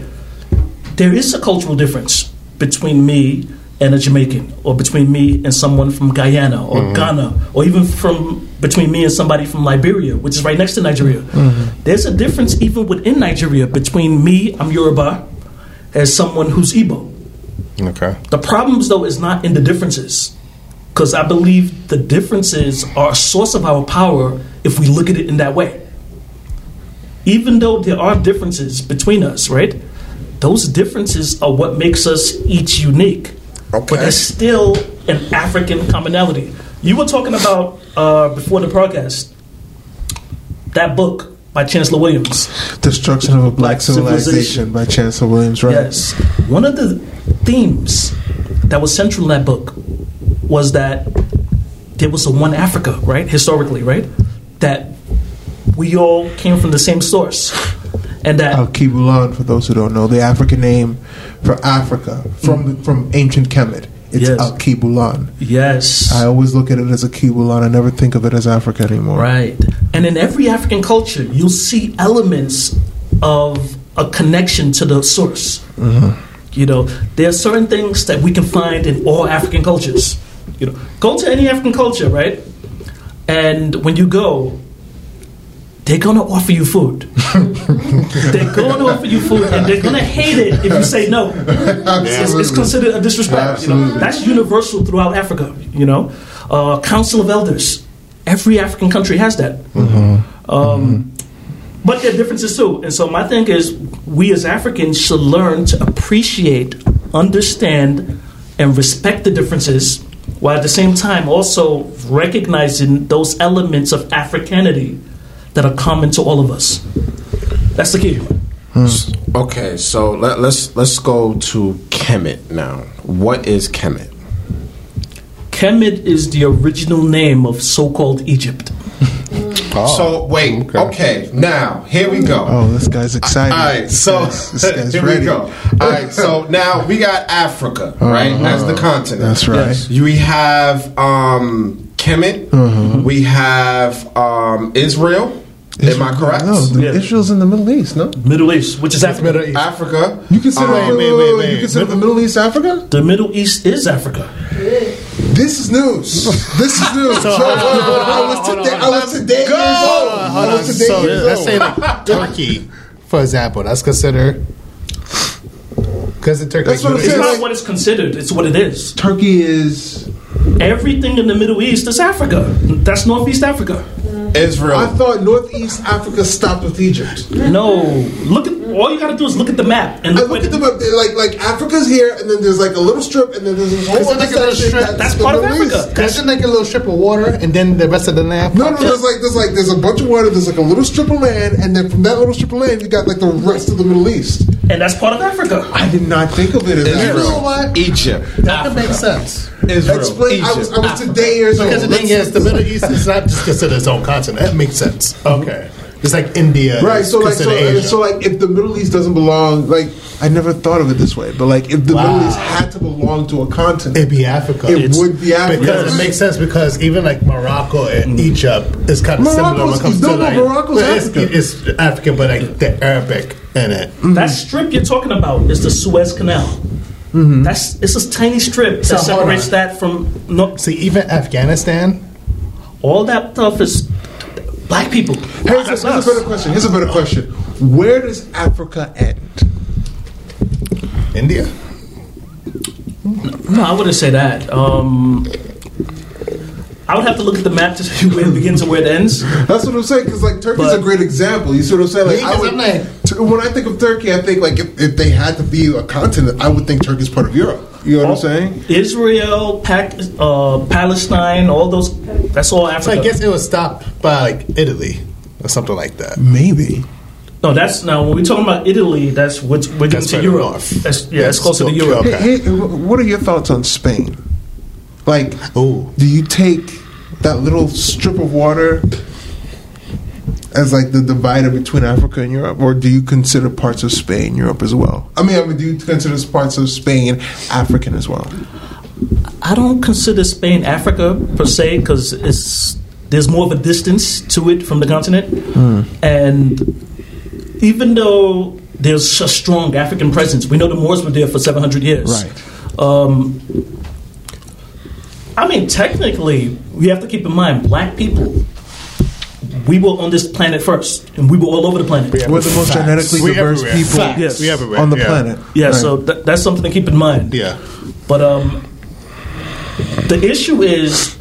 There is a cultural difference between me and a jamaican or between me and someone from guyana or ghana or even from between me and somebody from liberia which is right next to nigeria mm-hmm. there's a difference even within nigeria between me i'm yoruba as someone who's igbo Okay. the problems, though, is not in the differences. because I believe the differences are a source of our power if we look at it in that way. Even though there are differences between us, right? Those differences are what makes us each unique. Okay. But there's still an African commonality. You were talking about uh, before the podcast that book by Chancellor Williams. Destruction of a Black Civilization, Civilization. by Chancellor Williams, right? Yes. One of the themes that was central in that book was that there was a one Africa, right? Historically, right? That we all came from the same source. And that Kibulan, for those who don't know, the African name for Africa from from ancient Kemet. It's Yes. Alkebulan. yes. I always look at it as a Kibulan. I never think of it as Africa anymore. Right. And in every African culture, you'll see elements of a connection to the source. Mm-hmm. You know, there are certain things that we can find in all African cultures. You know, go to any African culture, right? And when you go, they're gonna offer you food. they're gonna offer you food, and they're gonna hate it if you say no. It's, it's considered a disrespect. You know, that's universal throughout Africa. You know, uh, Council of Elders. Every African country has that. Um, But there are differences too. And so my thing is, we as Africans should learn to appreciate, understand, and respect the differences, while at the same time also recognizing those elements of Africanity that are common to all of us. That's the key. Okay, so let, let's let's go to Kemet now. What is Kemet? Kemet is the original name of so-called Egypt. Oh, so wait, okay. now here we go. Oh, this guy's excited. All right, so this guy's here ready. we go. All right, so now we got Africa, right, as the continent. That's right. Yes. We have um, Kemet. We have um, Israel. Am I correct? No, the Yeah. Israel's in the Middle East. No, Middle East, which is Africa. Middle East. Africa. you consider Um, wait, wait, wait. you consider the Middle East Africa? The Middle East is Africa. This is news. This is news. So, I was today. I was today. Hold on, I was today. So years let's say like Turkey, for example. That's considered because the Turkey. That's what I'm It's not what it's considered, it's what it is. Turkey is. Everything in the Middle East is Africa. That's Northeast Africa. Israel. I thought Northeast Africa stopped with Egypt. No, look at all you got to do is look at the map and I look look at them up there, like like Africa's here, and then there's like a little strip, and then there's this whole Is it other like a little section strip? That's the part of Middle Africa. East. There's just like a little strip of water, and then the rest of the land. No, no, there's like there's like there's a bunch of water. There's like a little strip of land, and then from that little strip of land, you got like the rest of the Middle East. and that's part of Africa. I did not think of it as Israel. You know what? Egypt. That could make sense. Israel. Explain. I was, Egypt. I was today years old. Because the thing is, the Middle East is not just considered its own continent. That makes sense. Mhm. Okay. It's like India. Right, so like, so, Asia. so like, if the Middle East doesn't belong, like, I never thought of it this way, but like, if the Wow. Middle East had to belong to a continent, It'd be Africa. it It's- would be Africa. Because it makes sense because even like Morocco and mm. Egypt is kind of similar when it comes no, to no, like Morocco's but it's, Africa. it's African, but like the Arabic in it. Mm-hmm. That strip you're talking about is the Suez Canal. Mm-hmm. That's it's a tiny strip So that separates on. that from no, See, even Afghanistan. all that stuff is black people. Here's, That's a, here's a better question. Here's a better question. Where does Africa end? India? No, I wouldn't say that. Um, I would have to look at the map to see where it begins and where it ends. That's what I'm saying. Because like Turkey's But- a great example. You see what I'm saying? Like, Yeah, I 'cause would, I'm like- when I think of Turkey, I think like if, if they had to be a continent, I would think Turkey's part of Europe. You know what I'm saying? Israel, Pac, uh, Palestine, all those. That's all So I guess it was stopped by like Italy or something like that. Maybe. no, that's now when we're talking about Italy. That's what we're getting That's to Europe. north. That's, yeah, that's closer to still- Europe. okay. Hey, hey, what are your thoughts on Spain? Like, Ooh. do you take that little strip of water as like the divider between Africa and Europe, or do you consider parts of Spain Europe as well? I mean, I mean, do you consider parts of Spain African as well? I don't consider Spain Africa per se because it's there's more of a distance to it from the continent, and even though there's a strong African presence, we know the Moors were there for 700 years. Right. Um, I mean, technically, we have to keep in mind black people. We were on this planet first, and we were all over the planet. We're the most Facts. genetically We diverse everywhere. people Facts. Yes. We everywhere. on the yeah. planet. Yeah, Right. so th- that's something to keep in mind. Yeah. But um, the issue is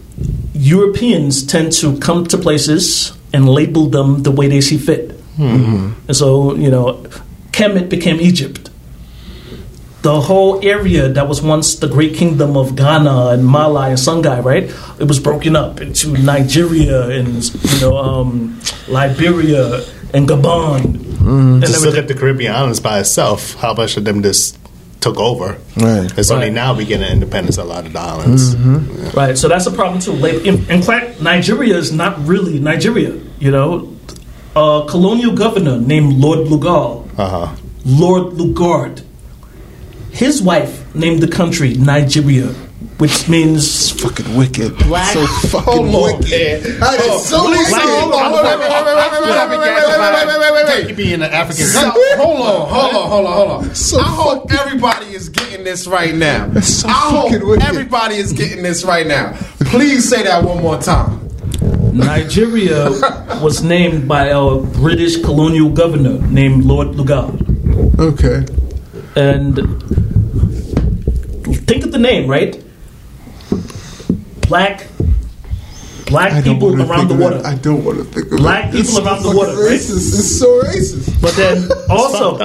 Europeans tend to come to places and label them the way they see fit. And so, you know, Kemet became Egypt. The whole area that was once the great kingdom of Ghana and Mali and Songhai, right? It was broken up into Nigeria and you know um, Liberia and Gabon. And Just look at the Caribbean islands by itself. How much of them just took over? Right. It's only now we getting independence. A lot of the islands. Right, so that's a problem too. Like, in, in fact, Nigeria is not really Nigeria. You know, a colonial governor named Lord Lugard, Uh huh. Lord Lugard, his wife named the country Nigeria which means fucking wicked. Black so fucking wicked. That is so wicked. Thank you being an African. So, hold on, hold on, hold on, hold on. So I hope everybody is getting this right now. So I hope wicked. everybody is getting this right now. Please say that one more time. Nigeria was named by a British colonial governor named Lord Lugard. Okay. And think of the name, right? Black, black people around the water. it. I don't want to think of Black. People so around the water, right? Racist. It's so racist. But then also,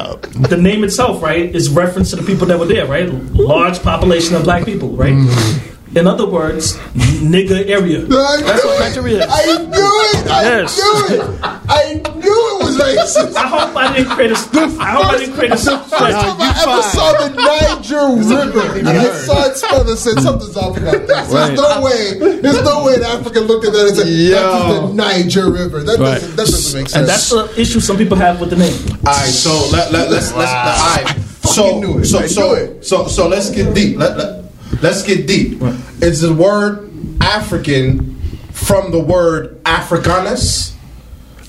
the name itself, right, is reference to the people that were there, right? Large population of black people, right? Mm. In other words, nigger area. I That's knew what it. Nigeria is. I knew it. I Yes. knew it. I knew it was racist. I hope I didn't create a. I hope I didn't create a. First time I ever saw the Niger River, and I saw it spelled and said something's off about this. There's no way. There's no way an African looked at that and said, "That's the Niger River." That doesn't. That doesn't make sense. And that's the issue some people have with the name. All right, so let, let, let's let's all right. So knew it. so I so knew it. so so let's get deep. Let, let let's get deep. Is the word African from the word Africanus?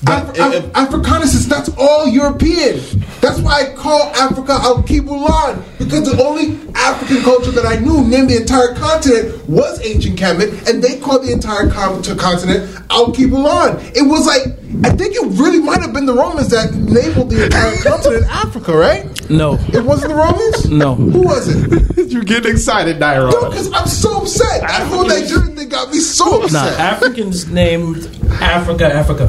Af- Af- Africanus is that's all European. That's why I call Africa Alkebulan because the only African culture that I knew named the entire continent was ancient Kemet, and they called the entire continent Alkebulan. It was like I think it really might have been the Romans that labeled the entire continent Africa, right? No. It wasn't the Romans. No. Who was it? you get excited, Nairo. No, because I'm so upset. That whole Nigerian thing got me so Nah, upset. Africans named Africa Africa.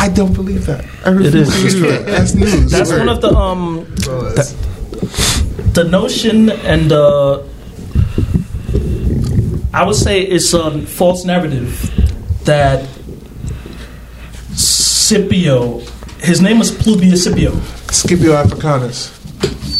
I don't believe that. I It is. refuse to believe that. That's news. That's one of the um the, the notion and uh I would say it's a false narrative that Scipio his name was Publius Scipio. Scipio Africanus.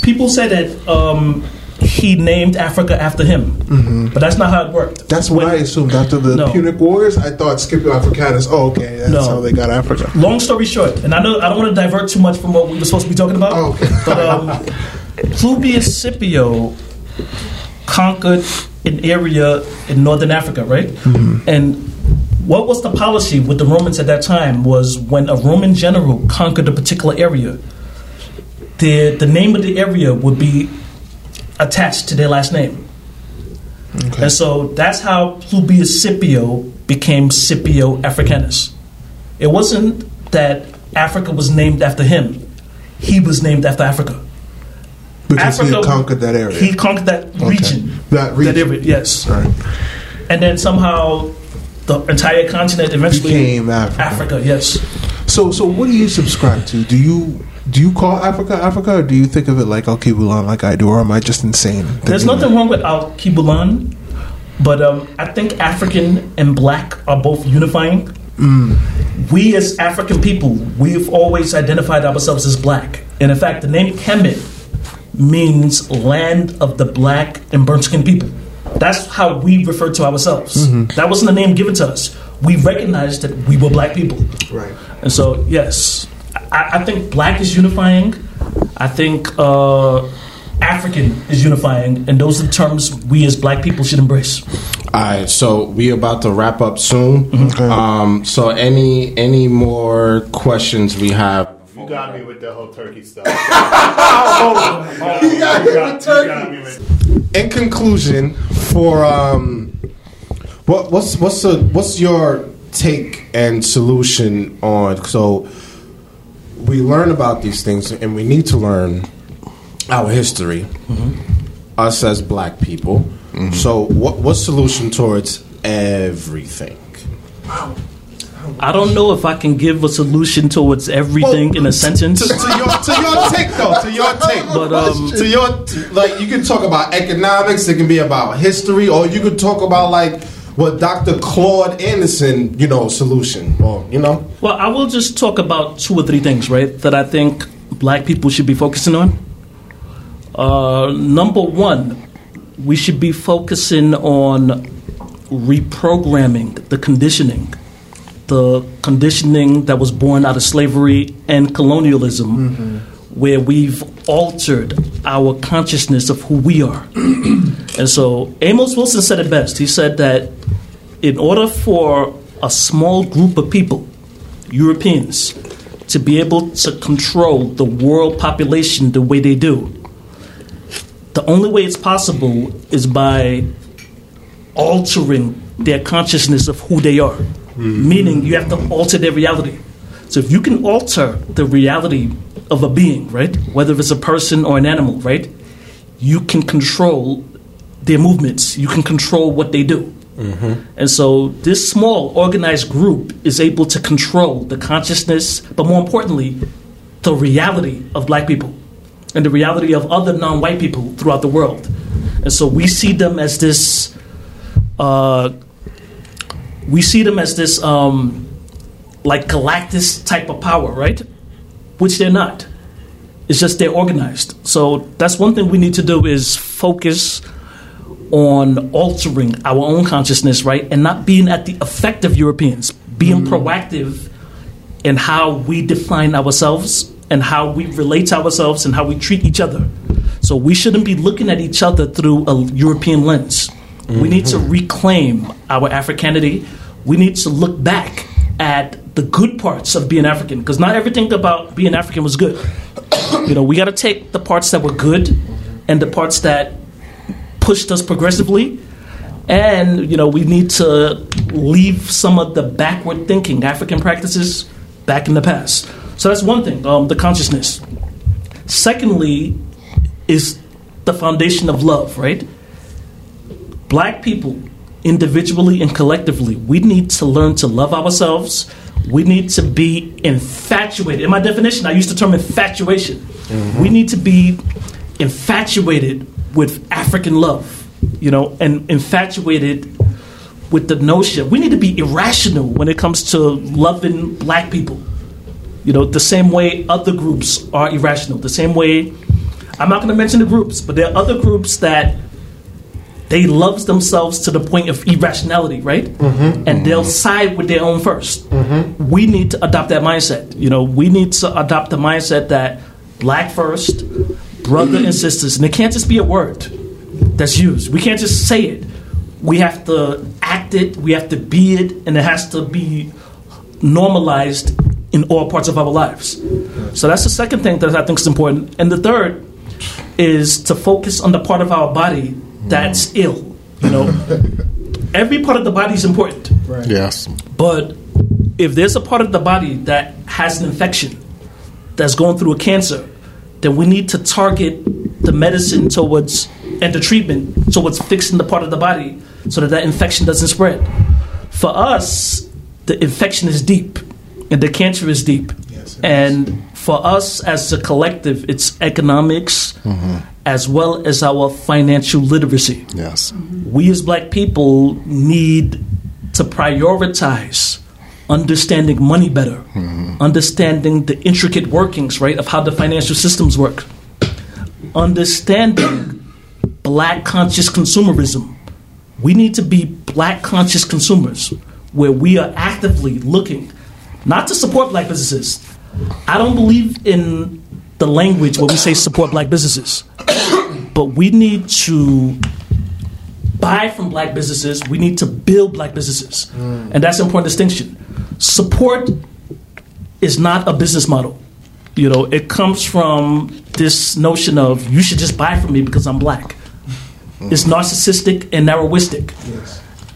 People say that um he named Africa after him. But that's not how it worked. That's what When- I assumed. After the No. Punic Wars, I thought Scipio Africanus. Oh, okay, that's No. how they got Africa. long story short, and I know I don't want to divert too much from what we were supposed to be talking about. Oh, okay. But um, Publius Scipio conquered an area in northern Africa, right? Mm-hmm. And what was the policy with the Romans at that time was when a Roman general conquered a particular area, the the name of the area would be attached to their last name. And so that's how Publius Scipio became Scipio Africanus. It wasn't that Africa was named after him; he was named after Africa. Because he had conquered that area. He conquered that region. That region. area, yes. Right. And then somehow the entire continent eventually Became Africa. Africa, yes. So, so what do you subscribe to? Do you do you call Africa Africa, or do you think of it like Alkebulan, like I do, or am I just insane? There's nothing wrong with Alkebulan, but um, I think African and black are both unifying. Mm. We as African people, we've always identified ourselves as black. And in fact, the name Kemet means land of the black and burnt skinned people. That's how we refer to ourselves. Mm-hmm. That wasn't the name given to us. We recognized that we were black people. Right. And so, yes, I, I think black is unifying. I think uh, African is unifying, and those are the terms we as black people should embrace. All right, so we about to wrap up soon. Um, so any any more questions we have? You got me with the whole turkey stuff. In conclusion, for um, what what's what's the what's your take and solution on? So we learn about these things, and we need to learn our history. Us as black people. So, what what solution towards everything? I don't know if I can give a solution towards everything in a sentence. To, to your to your take though, to your take, But, um, to your like you can talk about economics. It can be about history, or you could talk about like what Dr. Claude Anderson, you know, solution, or you know. Well, I will just talk about two or three things, right, that I think black people should be focusing on. Uh, number one, we should be focusing on reprogramming the conditioning, the conditioning that was born out of slavery and colonialism, where we've altered our consciousness of who we are. and so Amos Wilson said it best. He said that in order for a small group of people, Europeans, to be able to control the world population the way they do, the only way it's possible is by altering their consciousness of who they are. Mm-hmm. Meaning, you have to alter their reality. So, if you can alter the reality of a being, right, whether it's a person or an animal, right, you can control their movements, you can control what they do. And so, this small organized group is able to control the consciousness, but more importantly, the reality of black people and the reality of other non white people throughout the world. And so, we see them as this. Uh, we see them as this um, like Galactus type of power, right? Which they're not. It's just they're organized. So that's one thing we need to do is focus on altering our own consciousness, right? And not being at the effect of Europeans, being mm. proactive in how we define ourselves and how we relate to ourselves and how we treat each other. So we shouldn't be looking at each other through a European lens. We need to mm-hmm. reclaim our Africanity. We need to look back at the good parts of being African because not everything about being African was good. You know, we got to take the parts that were good and the parts that pushed us progressively. And, you know, we need to leave some of the backward thinking African practices back in the past. So that's one thing, um, the consciousness. Secondly, is the foundation of love, right? Black people, individually and collectively, we need to learn to love ourselves. We need to be infatuated. In my definition, I use the term infatuation. We need to be infatuated with African love, you know, and infatuated with the notion. We need to be irrational when it comes to loving black people. You know, the same way other groups are irrational. The same way, I'm not going to mention the groups, but there are other groups that they love themselves to the point of irrationality, right? Mm-hmm. Mm-hmm. And they'll side with their own 1st mm-hmm. We need to adopt that mindset. You know, we need to adopt the mindset that black first, brother and sisters, and it can't just be a word that's used. We can't just say it. We have to act it. We have to be it, and it has to be normalized in all parts of our lives. So that's the second thing that I think is important. And the third is to focus on the part of our body that's mm. ill. You know, every part of the body is important, Yes. but if there's a part of the body that has an infection, that's going through a cancer, then we need to target the medicine towards and the treatment towards fixing the part of the body so that that infection doesn't spread. For us, the infection is deep and the cancer is deep. Yes, and for us as a collective, it's economics mm-hmm. as well as our financial literacy Yes. we as black people need to prioritize understanding money better, mm-hmm. understanding the intricate workings, right, of how the financial systems work, understanding black conscious consumerism. We need to be black conscious consumers where we are actively looking not to support black businesses. I don't believe in the language where we say support black businesses, but we need to buy from black businesses. We need to build black businesses, mm. and that's an important distinction. Support is not a business model. You know, it comes from this notion of you should just buy from me because I'm black. It's narcissistic and narrowistic.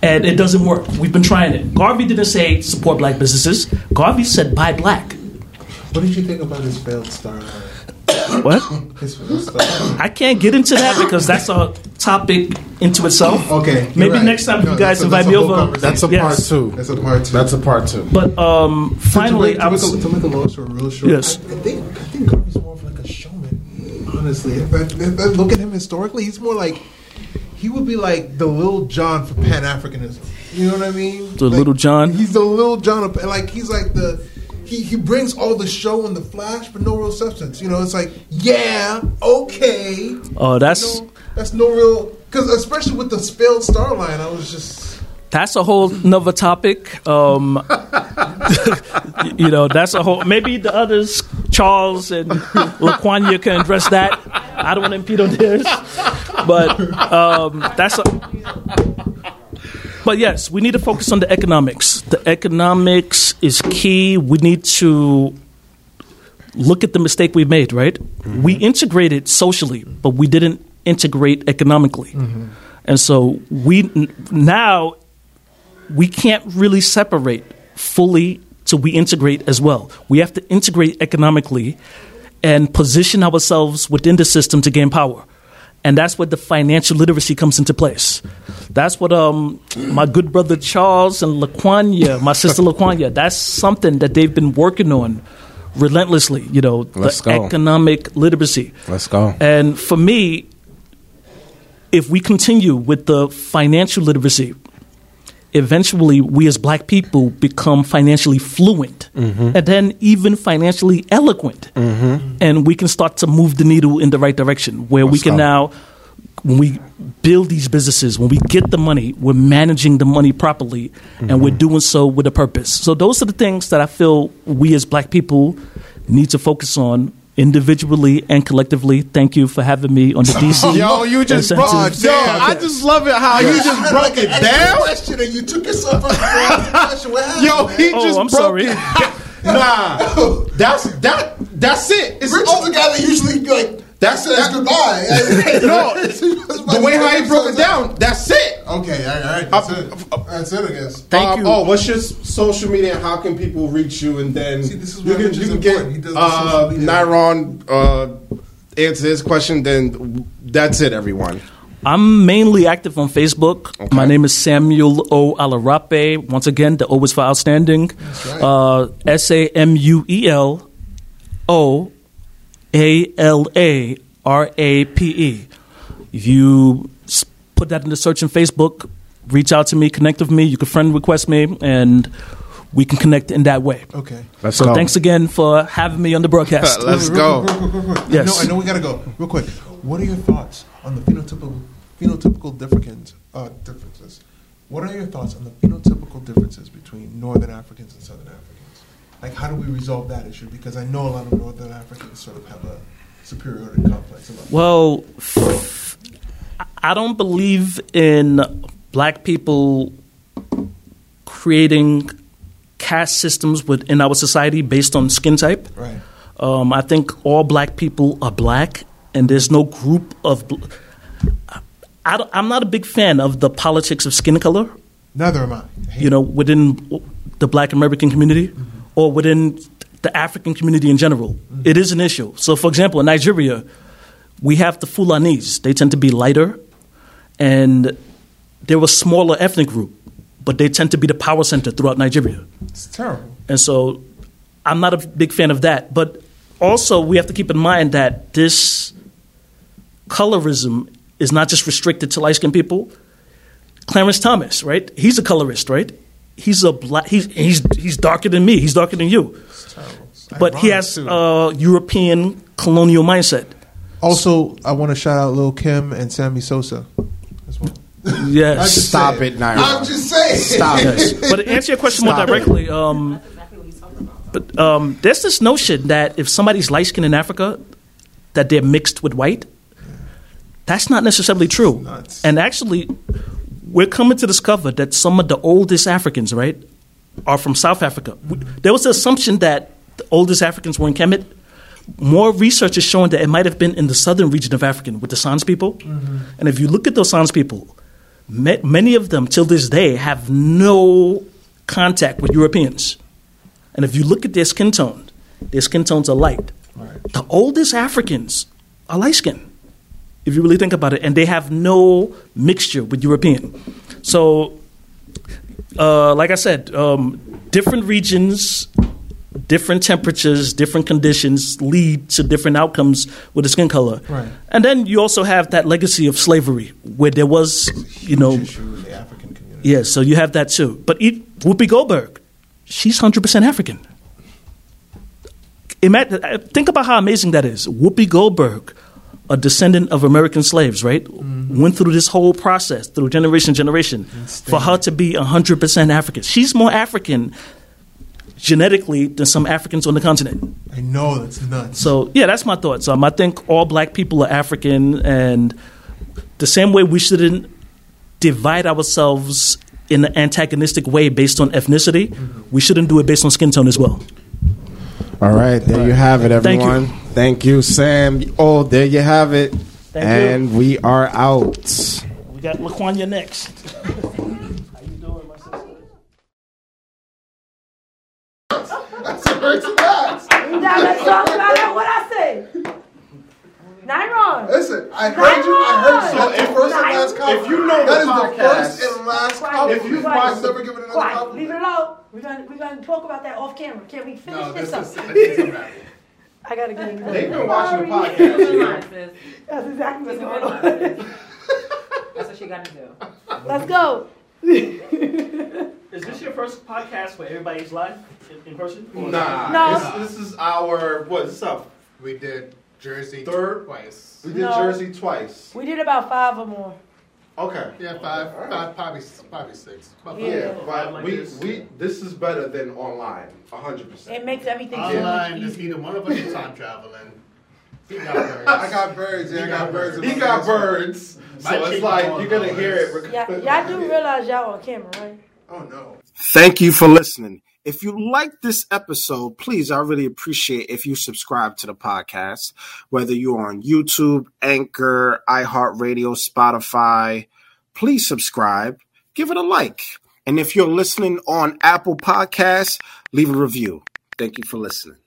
And it doesn't work. We've been trying it. Garvey didn't say support black businesses. Garvey said buy black. What did you think about his failed star? What? His failed star. I can't get into that because that's a topic into itself. Okay, Maybe right. next time No, you guys that's a- invite that's me over. That's a Yes. part two. That's a part two. That's a part two. But um, finally, to, I make, was. to, make a, to make a long story real short, Yes. I, I think I think Garvey's more of like a showman. Honestly, if I, if I look at him historically, he's more like he would be like the little John for Pan Africanism. You know what I mean? The Like, Little John? He's the little John. Of, like he's like the. He, he brings all the show and the flash, but no real substance. You know, it's like, yeah, okay. Oh, that's You know, that's no real because especially with the spelled star line, I was just that's a whole nother topic. Um, you know, that's a whole. Maybe the others, Charles and Laquanya, can address that. I don't want to impede on theirs, but um, that's a. But yes, we need to focus on the economics. The economics is key. We need to look at the mistake we made. Right? We mm-hmm. integrated socially, but we didn't integrate economically, mm-hmm. and so we n- now we can't really separate fully till we integrate as well. We have to integrate economically and position ourselves within the system to gain power. And that's where the financial literacy comes into place. That's what um, my good brother Charles and Laquanya, my sister Laquanya, that's something that they've been working on relentlessly, you know, Let's the go. economic literacy. Let's go. And for me, if we continue with the financial literacy, eventually we as black people become financially fluent Mm-hmm. and then even financially eloquent. And we can start to move the needle in the right direction where we can now, when we build these businesses, when we get the money, we're managing the money properly and Mm-hmm. we're doing so with a purpose. So those are the things that I feel we as black people need to focus on individually and collectively. Thank you for having me on the DC. Yo, you just and broke. Sensitive Yo, damn. I just love it how you just broke it down. question and you took yourself up for the question. What happened? Yo, he Oh, just I'm broke sorry. it. Nah, that's that. That's it. It's Rich is the guy that usually be like That's says that- goodbye. No, the way how he broke it down. That's it. Okay, all right, that's it. That's it, I guess. Thank Um, you. Oh, what's your social media? and How can people reach you? And then See, this is you can, Rich you can get important. He uh, social. Nyron uh, answer his question. Then that's it, everyone. I'm mainly active on Facebook. Okay. My name is Samuel O. Alarape. Once again, the O is for outstanding. Uh, S A M U E L O A L A R A P E. If you put that in the search in Facebook, reach out to me, connect with me. You can friend request me, and we can connect in that way. Okay. Let's So go. thanks again for having me on the broadcast. Let's go. quick, real real. Yes. I know, I know we gotta go. Real quick. What are your thoughts on the phenotypical phenotypical difference, uh, differences? What are your thoughts on the phenotypical differences between Northern Africans and Southern Africans? Like, how do we resolve that issue? Because I know a lot of Northern Africans sort of have a superiority complex. About Well, f- I don't believe in black people creating caste systems within our society based on skin type. right. Um, I think all black people are black, and there's no group of. Bl- I I'm not a big fan of the politics of skin color. Neither am I. I You know, within the Black American community or within the African community in general, mm-hmm. it is an issue. So, for example, in Nigeria, we have the Fulanis. They tend to be lighter, and they're a smaller ethnic group, but they tend to be the power center throughout Nigeria. It's terrible. And so I'm not a big fan of that. But also, we have to keep in mind that this colorism is not just restricted to light skinned people. Clarence Thomas, right? He's a colorist, right? He's a black. He's he's he's darker than me. He's darker than you. It's terrible. It's But he has too. a European colonial mindset. Also, I want to shout out Lil Kim and Sammy Sosa as well. Yes. Stop it, Naira. I'm just saying. Stop Yes. it. But to answer your question more Stop it. directly, um, but um, there's this notion that if somebody's light skinned in Africa, that they're mixed with white. That's not necessarily true. And actually, we're coming to discover that some of the oldest Africans, right, are from South Africa. There was the assumption that the oldest Africans were in Kemet. More research is showing that it might have been in the southern region of Africa with the Sans people. Mm-hmm. And if you look at those Sans people, ma- many of them till this day have no contact with Europeans. And if you look at their skin tone, their skin tones are light. The oldest Africans are light skinned. If you really think about it, and they have no mixture with European. So, uh, like I said, um, different regions, different temperatures, different conditions lead to different outcomes with the skin color. Right. And then you also have that legacy of slavery, where there was, you know, issue in the African community. yeah, so you have that too. But e- Whoopi Goldberg, she's 100% African. Imagine, think about how amazing that is. Whoopi Goldberg, a descendant of American slaves, right? Went through this whole process, through generation to generation, for her to be 100% African. She's more African genetically than some Africans on the continent. I know that's nuts. So yeah, that's my thoughts. Um, I think all black people are African, and the same way we shouldn't divide ourselves in an antagonistic way based on ethnicity, we shouldn't do it based on skin tone as well. All right, there you have it, Thank you. everyone. Thank you, Sam. Oh, there you have it. Thank you. and we are out. We got Laquanya next. How you doing, my sister? Now let's talk about that. What I say? Not wrong. Listen, I heard you. I heard you. So That's the first and last compliment. if you know that the is the first and last Quiet, compliment. if you- I've never given another Quiet. Leave it alone. We're gonna we're gonna talk about that off camera. Can we finish No, this, this is, up? this is a wrap. I gotta get him. They've been watching the podcast. That's exactly what's going on. That's what she got to do. Let's go. Is this your first podcast where everybody's live in, in person? Nah, No. This, this is our what's up? We did Jersey Third? twice. We did No. Jersey twice. We did about five or more. Okay. Yeah, five, five, probably, probably six. About five. Yeah. Yeah, but Like we this. we this is better than online, hundred percent. It makes everything Online, there's easier. either one of us is time traveling. He got birds. I got birds. Yeah, I got birds. in He got basement. birds, My so it's like you're gonna though hear is- it. Yeah, y'all do realize y'all on camera, right? Oh no. Thank you for listening. If you like this episode, please, I really appreciate if you subscribe to the podcast, whether you're on YouTube, Anchor, iHeartRadio, Spotify. Please subscribe, give it a like. And if you're listening on Apple Podcasts, leave a review. Thank you for listening.